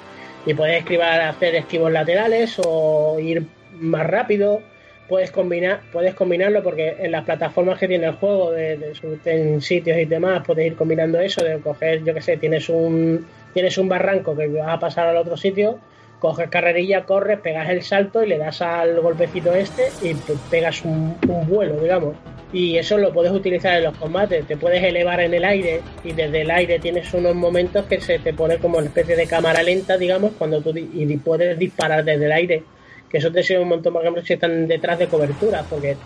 Y puedes esquivar, hacer esquivos laterales o ir más rápido. Puedes combinar, puedes combinarlo porque en las plataformas que tiene el juego, de, de, en sitios y demás, puedes ir combinando eso, de coger, yo que sé, tienes un, tienes un barranco que vas a pasar al otro sitio coges carrerilla, corres, pegas el salto y le das al golpecito este y pegas un, vuelo, digamos. Y eso lo puedes utilizar en los combates. Te puedes elevar en el aire y desde el aire tienes unos momentos que se te pone como una especie de cámara lenta, digamos, cuando tú y puedes disparar desde el aire. Que eso te sirve un montón, por ejemplo, si están detrás de cobertura, porque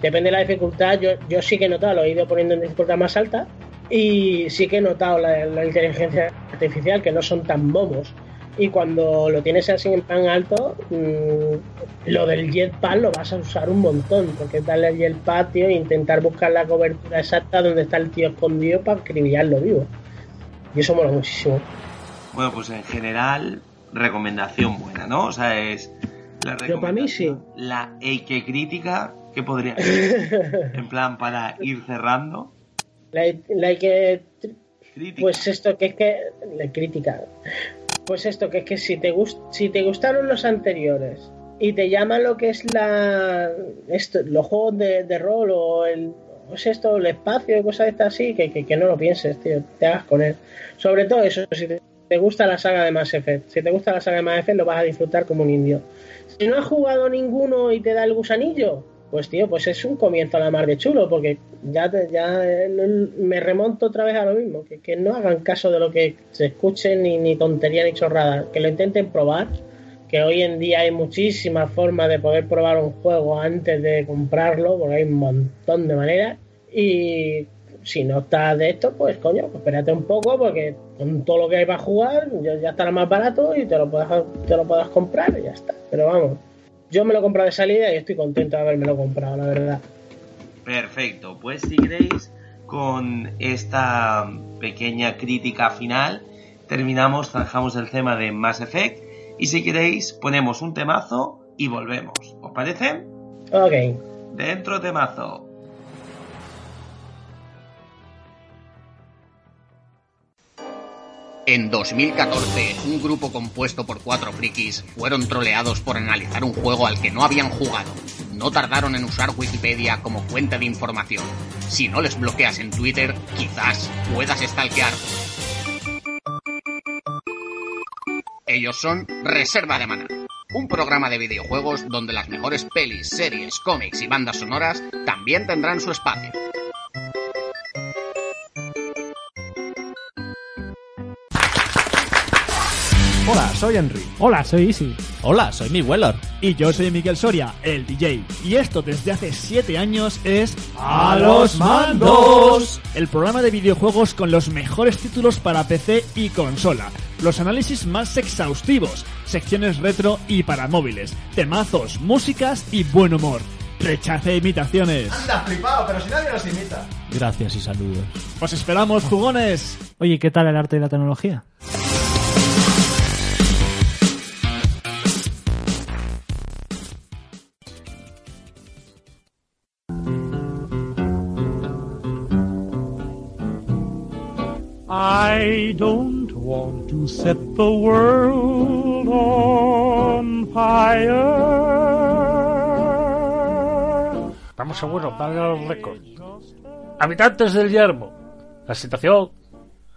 depende de la dificultad. Yo, yo sí que he notado, lo he ido poniendo en dificultad más alta y sí que he notado la, la inteligencia artificial, que no son tan bobos y cuando lo tienes así en pan alto, mm, lo del jetpack lo vas a usar un montón, porque es darle el jetpack, tío, e intentar buscar la cobertura exacta donde está el tío escondido para acribillarlo vivo. Y eso mola muchísimo. Bueno, pues en general, recomendación buena, ¿no? O sea, es la Pero para mí sí. La Eike crítica, que podría ser? en plan, para ir cerrando. La, la Crítica. Pues esto que es que. La crítica. Pues esto, que es que si te, gust si te gustaron los anteriores y te llama lo que es la esto, los juegos de, rol o el pues esto, el espacio y cosas de estas así, que, que, no lo pienses, tío, te hagas con él. Sobre todo eso, si te, gusta la saga de Mass Effect, si te gusta la saga de Mass Effect lo vas a disfrutar como un indio. Si no has jugado ninguno y te da el gusanillo, pues tío, pues es un comienzo a la mar de chulo, porque ya, ya me remonto otra vez a lo mismo, que, no hagan caso de lo que se escuche, ni, ni tontería ni chorrada, que lo intenten probar, que hoy en día hay muchísimas formas de poder probar un juego antes de comprarlo, porque hay un montón de maneras, y si no estás de esto, pues coño, pues espérate un poco, porque con todo lo que hay para jugar, ya, ya estará más barato y te lo puedas, te lo puedas comprar y ya está, pero vamos yo me lo he comprado de salida y estoy contento de haberme lo comprado, la verdad. Perfecto, pues si queréis, con esta pequeña crítica final, terminamos, zanjamos el tema de Mass Effect y si queréis, ponemos un temazo y volvemos. ¿Os parece? Ok. Dentro temazo. En 2014, un grupo compuesto por cuatro frikis fueron troleados por analizar un juego al que no habían jugado. No tardaron en usar Wikipedia como fuente de información. Si no les bloqueas en Twitter, quizás puedas stalkear. Ellos son Reserva de Mana, un programa de videojuegos donde las mejores pelis, series, cómics y bandas sonoras también tendrán su espacio. Hola, soy Henry. Hola, soy Easy. Hola, soy mi Weller. Y yo soy Miguel Soria, el DJ. Y esto desde hace 7 años es... ¡A los mandos! El programa de videojuegos con los mejores títulos para PC y consola. Los análisis más exhaustivos, secciones retro y para móviles, temazos, músicas y buen humor. Rechace imitaciones. Anda, flipado, pero si nadie nos imita. Gracias y saludos. Os esperamos, jugones. Oye, ¿qué tal el arte y la tecnología? I don't want to set the world on fire. Vamos a bueno, darle los récords. Habitantes del yermo, la situación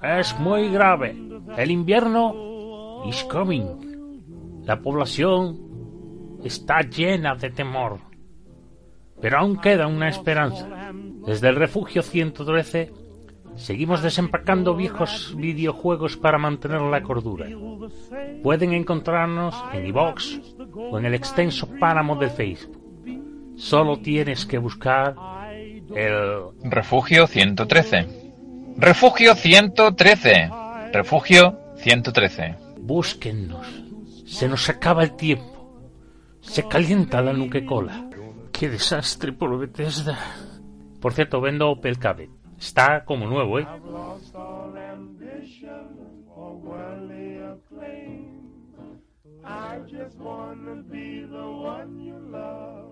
es muy grave. El invierno is coming. La población está llena de temor. Pero aún queda una esperanza. Desde el refugio 113 seguimos desempacando viejos videojuegos para mantener la cordura. Pueden encontrarnos en iVox o en el extenso páramo de Facebook. Solo tienes que buscar el Refugio 113. Refugio 113. Refugio 113. Búsquennos. Se nos acaba el tiempo. Se calienta la nuque-cola. ¡Qué desastre por Bethesda! Por cierto, vendo Opel Cabe. Está como nuevo, ¿eh? I just wanna be the one you love.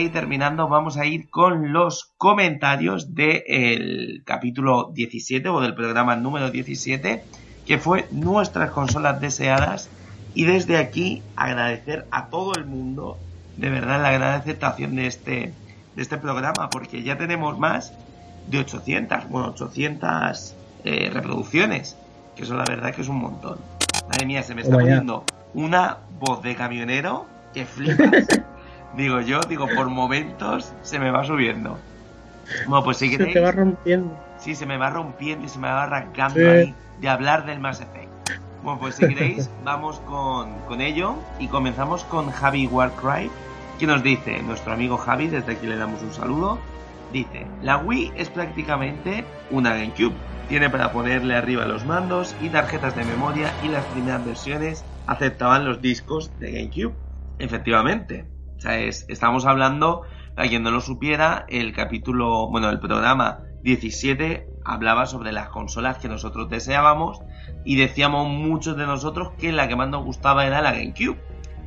Ir terminando, vamos a ir con los comentarios del capítulo 17 o del programa número 17, que fue nuestras consolas deseadas. Y desde aquí agradecer a todo el mundo, de verdad, la gran aceptación de este, de este programa, porque ya tenemos más de 800, bueno, 800 eh, reproducciones, que eso la verdad que es un montón. Madre mía, se me está poniendo una voz de camionero que flipas. digo yo, digo, por momentos se me va subiendo. Bueno, pues si Se queréis... te va rompiendo. Sí, se me va rompiendo y se me va arrancando Sí. ahí de hablar del Mass Effect. Bueno, pues si queréis, vamos con, con ello y comenzamos con Javi Warcry, que nos dice, nuestro amigo Javi, desde aquí le damos un saludo, dice, la Wii es prácticamente una GameCube. Tiene para ponerle arriba los mandos y tarjetas de memoria y las primeras versiones aceptaban los discos de GameCube. Efectivamente. O sea, es- estamos hablando, para quien no lo supiera, el capítulo, bueno, el programa 17 hablaba sobre las consolas que nosotros deseábamos y decíamos muchos de nosotros que la que más nos gustaba era la GameCube.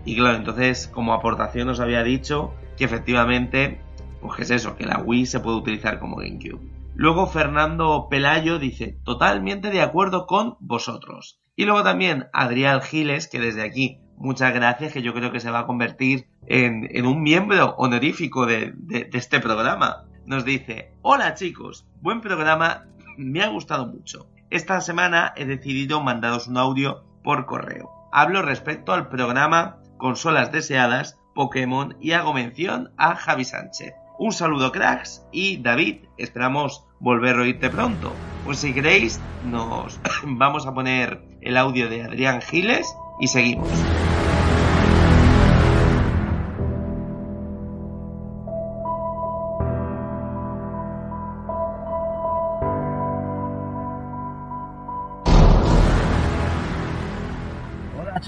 Y claro, entonces como aportación nos había dicho que efectivamente, pues que es eso, que la Wii se puede utilizar como GameCube. Luego Fernando Pelayo dice, totalmente de acuerdo con vosotros. Y luego también Adrián Giles, que desde aquí muchas gracias, que yo creo que se va a convertir en, un miembro honorífico de, de- de este programa. Nos dice, hola chicos, buen programa, me ha gustado mucho. Esta semana he decidido mandaros un audio por correo. Hablo respecto al programa Consolas Deseadas, Pokémon y hago mención a Javi Sánchez. Un saludo cracks y David, esperamos volver a oírte pronto. Pues si queréis, nos vamos a poner el audio de Adrián Giles y seguimos.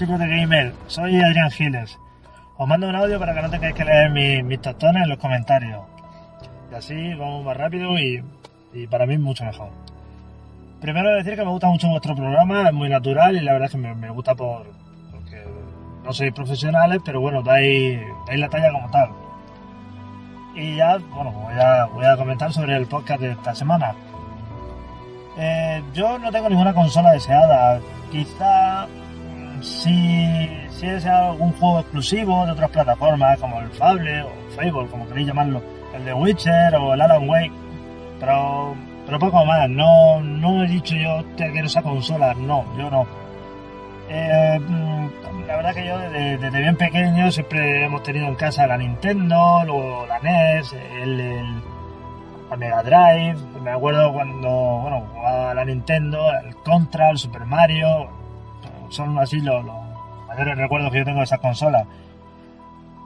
De Gamer, soy Adrián Giles. Os mando un audio para que no tengáis que leer mi- mis tostones en los comentarios. Y así vamos más rápido y, y para mí mucho mejor. Primero decir que me gusta mucho vuestro programa, es muy natural y la verdad es que me, me gusta por porque no sois profesionales, pero bueno, dais, dais la talla como tal. Y ya, bueno, voy a, voy a comentar sobre el podcast de esta semana. Eh, yo no tengo ninguna consola deseada. Quizá si, si es algún juego exclusivo de otras plataformas como el Fable o Fable, como queréis llamarlo, el de Witcher o el Alan Wake, pero, pero poco más. No, no he dicho yo que quiero esa consola, no, yo no. Eh, mm, la verdad que yo desde, bien pequeño siempre hemos tenido en casa la Nintendo, luego la NES, el, el- Mega Drive. Me acuerdo cuando bueno, jugaba la Nintendo, el Contra, el Super Mario. Son así los, mayores recuerdos que yo tengo de esas consolas.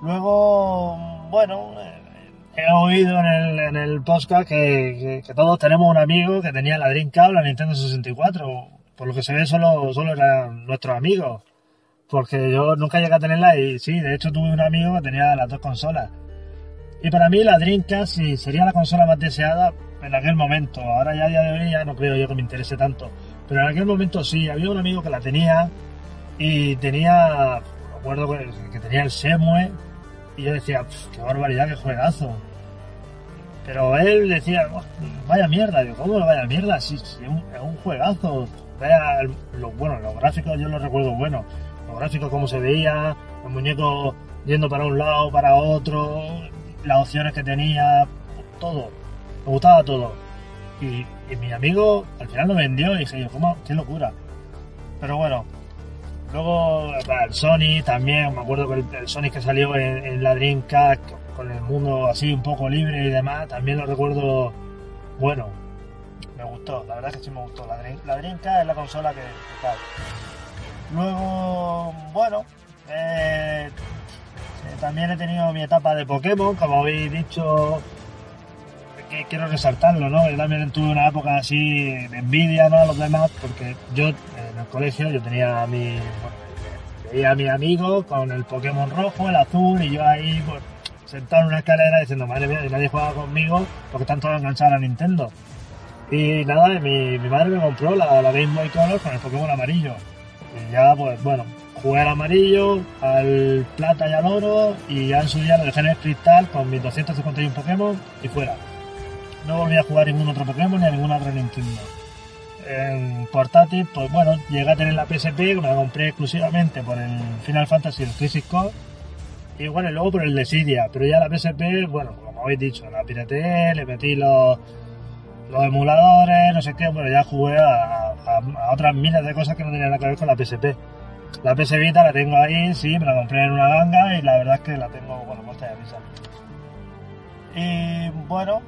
Luego, bueno, eh, he oído en el, en el podcast que todos tenemos un amigo que tenía la Dreamcast o la Nintendo 64. Por lo que se ve, solo, solo eran nuestros amigos. Porque yo nunca llegué a tenerla y sí, de hecho tuve un amigo que tenía las dos consolas. Y para mí la Dreamcast sí, sería la consola más deseada en aquel momento. Ahora ya a día de hoy ya no creo yo que me interese tanto. Pero en aquel momento sí, había un amigo que la tenía y tenía, me acuerdo que, tenía el Semue y yo decía, "Pf, qué barbaridad, qué juegazo. Pero él decía, "Oh, vaya mierda, digo, ¿cómo vaya mierda? Sí, sí, es un, es un juegazo. Vaya, lo, bueno, los gráficos yo los recuerdo buenos. Los gráficos cómo se veía, los muñecos yendo para un lado, para otro, las opciones que tenía, todo. Me gustaba todo. Y, mi amigo al final lo vendió y dije yo, ¿cómo? ¡Qué locura! Pero bueno, luego el Sonic también, me acuerdo que el, el Sonic que salió en, la Dreamcast con el mundo así un poco libre y demás, también lo recuerdo bueno. Me gustó, la verdad es que sí me gustó. La, Dream- la Dreamcast es la consola que. Luego, bueno, eh, eh, también he tenido mi etapa de Pokémon, como habéis dicho, que quiero resaltarlo, ¿no? Yo también tuve una época así de envidia, ¿no? A los demás, porque yo en el colegio yo tenía a mi, bueno, veía a mi amigo con el Pokémon rojo, el azul, y yo ahí, pues, sentado en una escalera diciendo, madre mía, nadie juega conmigo porque están todos enganchados a Nintendo. Y nada, mi, mi madre me compró la, la Game Boy Color con el Pokémon amarillo. Y ya, pues bueno, jugué al amarillo, al plata y al oro, y ya en su día lo dejé en el cristal con mis 251 Pokémon y fuera. No volví a jugar ningún otro Pokémon ni a ninguna otra Nintendo. En portátil, pues bueno, llegué a tener la PSP, que me la compré exclusivamente por el Final Fantasy, el Crisis Core, y bueno, y luego por el de Sidia, pero ya la PSP, bueno, como habéis dicho, la pirateé, le metí los, los emuladores, no sé qué, bueno, ya jugué a otras miles de cosas que no tenían nada que ver con la PSP. La PS Vita la tengo ahí, sí, me la compré en una ganga y la verdad es que la tengo, bueno, muerta de risa. Y bueno,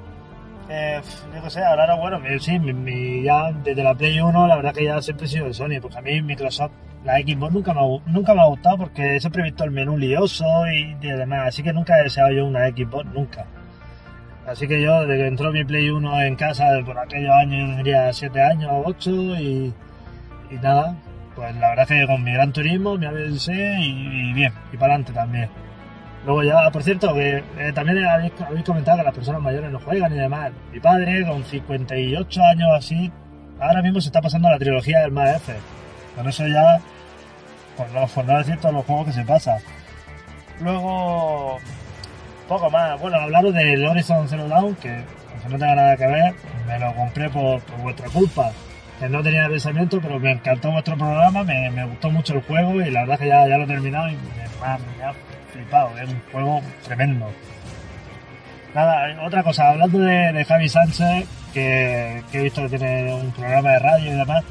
eh, yo qué sé, ahora bueno, mi- sí, mi, mi- ya desde la Play 1 la verdad que ya siempre he sido de Sony, porque a mí Microsoft, la Xbox nunca me, ha nunca me ha gustado porque siempre he visto el menú lioso y demás, así que nunca he deseado yo una Xbox, nunca. Así que yo, desde que entró mi Play 1 en casa, por aquellos años, yo tendría 7 años o 8 y, y nada, pues la verdad que con mi Gran Turismo, mi ABC y, y bien, y para adelante también. Luego ya, por cierto, que eh, también habéis, comentado que las personas mayores no juegan y demás. Mi padre, con 58 años así, ahora mismo se está pasando la trilogía del Más F. Con eso ya, por no, por no decir todos los juegos que se pasa. Luego, poco más. Bueno, hablaros del Horizon Zero Dawn, que aunque no tenga nada que ver, me lo compré por, vuestra culpa. Que no tenía pensamiento, pero me encantó vuestro programa, me, me gustó mucho el juego y la verdad que ya, ya lo he terminado y me, me- me flipado. Es un juego tremendo. Nada, otra cosa, hablando de, de Javi Sánchez, que, he visto que tiene un programa de radio y demás,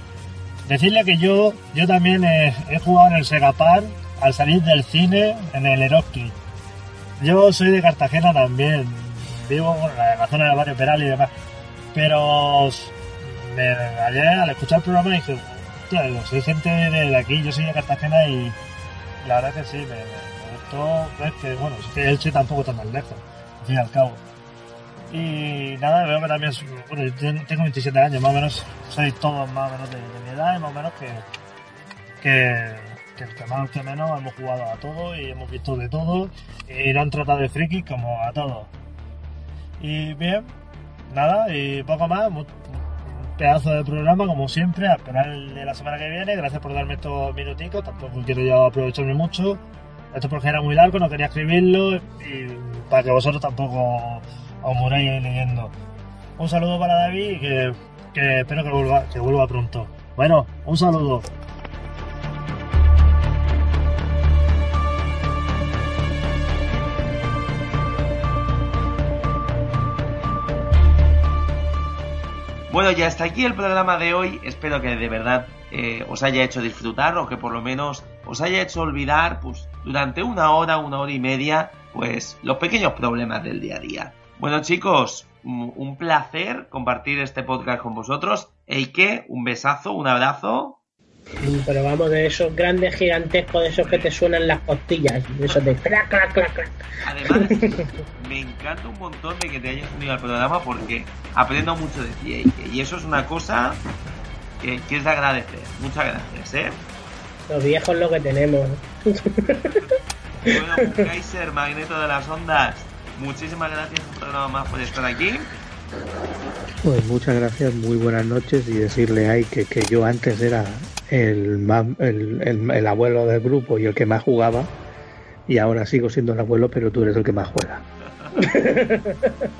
decirle que yo, yo también he, jugado en el Sega Park al salir del cine en el Eroski. Yo soy de Cartagena también, vivo bueno, en la zona del barrio Peral y demás, pero me, ayer al escuchar el programa dije, hostia, soy gente de, de aquí, yo soy de Cartagena y la verdad que sí, me, ver que, bueno, es que Elche tampoco está tan lejos, al fin y al cabo. Y nada, veo que también, bueno, yo ten- tengo 27 años, más o menos, sois todos más o menos de, de mi edad y más o menos que, que, que el que más que menos hemos jugado a todo y hemos visto de todo y no han tratado de friki como a todos. Y bien, nada, y poco más, mu- un pedazo de programa como siempre, a esperar el de la semana que viene, gracias por darme estos minuticos, tampoco quiero yo aprovecharme mucho. Esto porque era muy largo, no quería escribirlo y para que vosotros tampoco os muráis leyendo. Un saludo para David y que, que espero que vuelva, que vuelva pronto. Bueno, un saludo. Bueno, ya hasta aquí el programa de hoy. Espero que de verdad eh, os haya hecho disfrutar o que por lo menos os haya hecho olvidar, pues, durante una hora, una hora y media, pues, los pequeños problemas del día a día. Bueno, chicos, un un placer compartir este podcast con vosotros. Eike, un besazo, un abrazo. Pero vamos, de esos grandes gigantescos, de esos que te suenan las costillas, de esos de clac, clac, clac, clac. Además, me encanta un montón de que te hayas unido al programa porque aprendo mucho de ti, Eike. Y eso es una cosa que, que es de agradecer. Muchas gracias, ¿eh? Los viejos lo que tenemos. Bueno, Kaiser, Magneto de las Ondas, muchísimas gracias un programa más por estar aquí. Pues muchas gracias, muy buenas noches y decirle ahí que, que yo antes era el, más, el, el- el abuelo del grupo y el que más jugaba y ahora sigo siendo el abuelo pero tú eres el que más juega.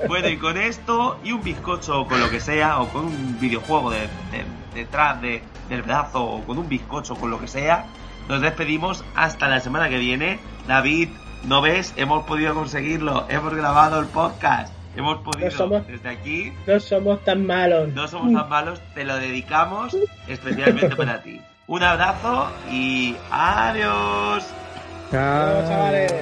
Bueno, y con esto y un bizcocho o con lo que sea, o con un videojuego de, de- detrás de- del brazo, o con un bizcocho con lo que sea, nos despedimos hasta la semana que viene. David, ¿no ves? Hemos podido conseguirlo, hemos grabado el podcast, hemos podido No somos- desde aquí, No somos tan malos. no somos tan malos, te lo dedicamos especialmente para ti. Un abrazo y adiós. Adiós, chavales.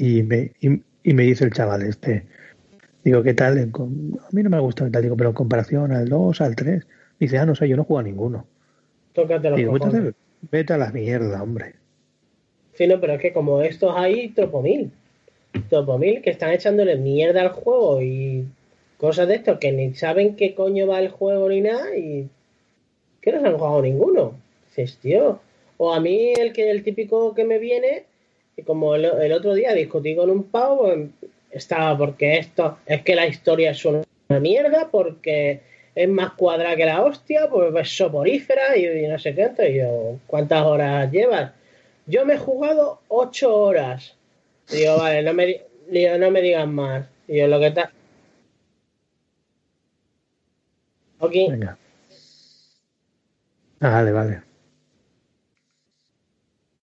Y me, y, y me dice el chaval este, digo, ¿qué tal? A mí no me ha gustado y tal, digo, pero en comparación al 2, al 3, dice, ah, no sé, yo no juego a ninguno. Tócate los Digo, cojones. vete, a la mierda, hombre. Sí, no, pero es que como estos hay tropomil. Tropomil que están echándole mierda al juego y cosas de estos que ni saben qué coño va el juego ni nada y que no se han jugado ninguno. Dices, tío. O a mí el que el típico que me viene, como el, el otro día discutí con un pavo, pues, estaba porque esto es que la historia es una mierda, porque es más cuadrada que la hostia, pues es soporífera y, y no sé qué. Entonces yo, ¿cuántas horas llevas? Yo me he jugado ocho horas. Digo, vale, no me, di- digo, no me digas más. Digo, lo que está. Ok, Venga. Ah, vale, vale.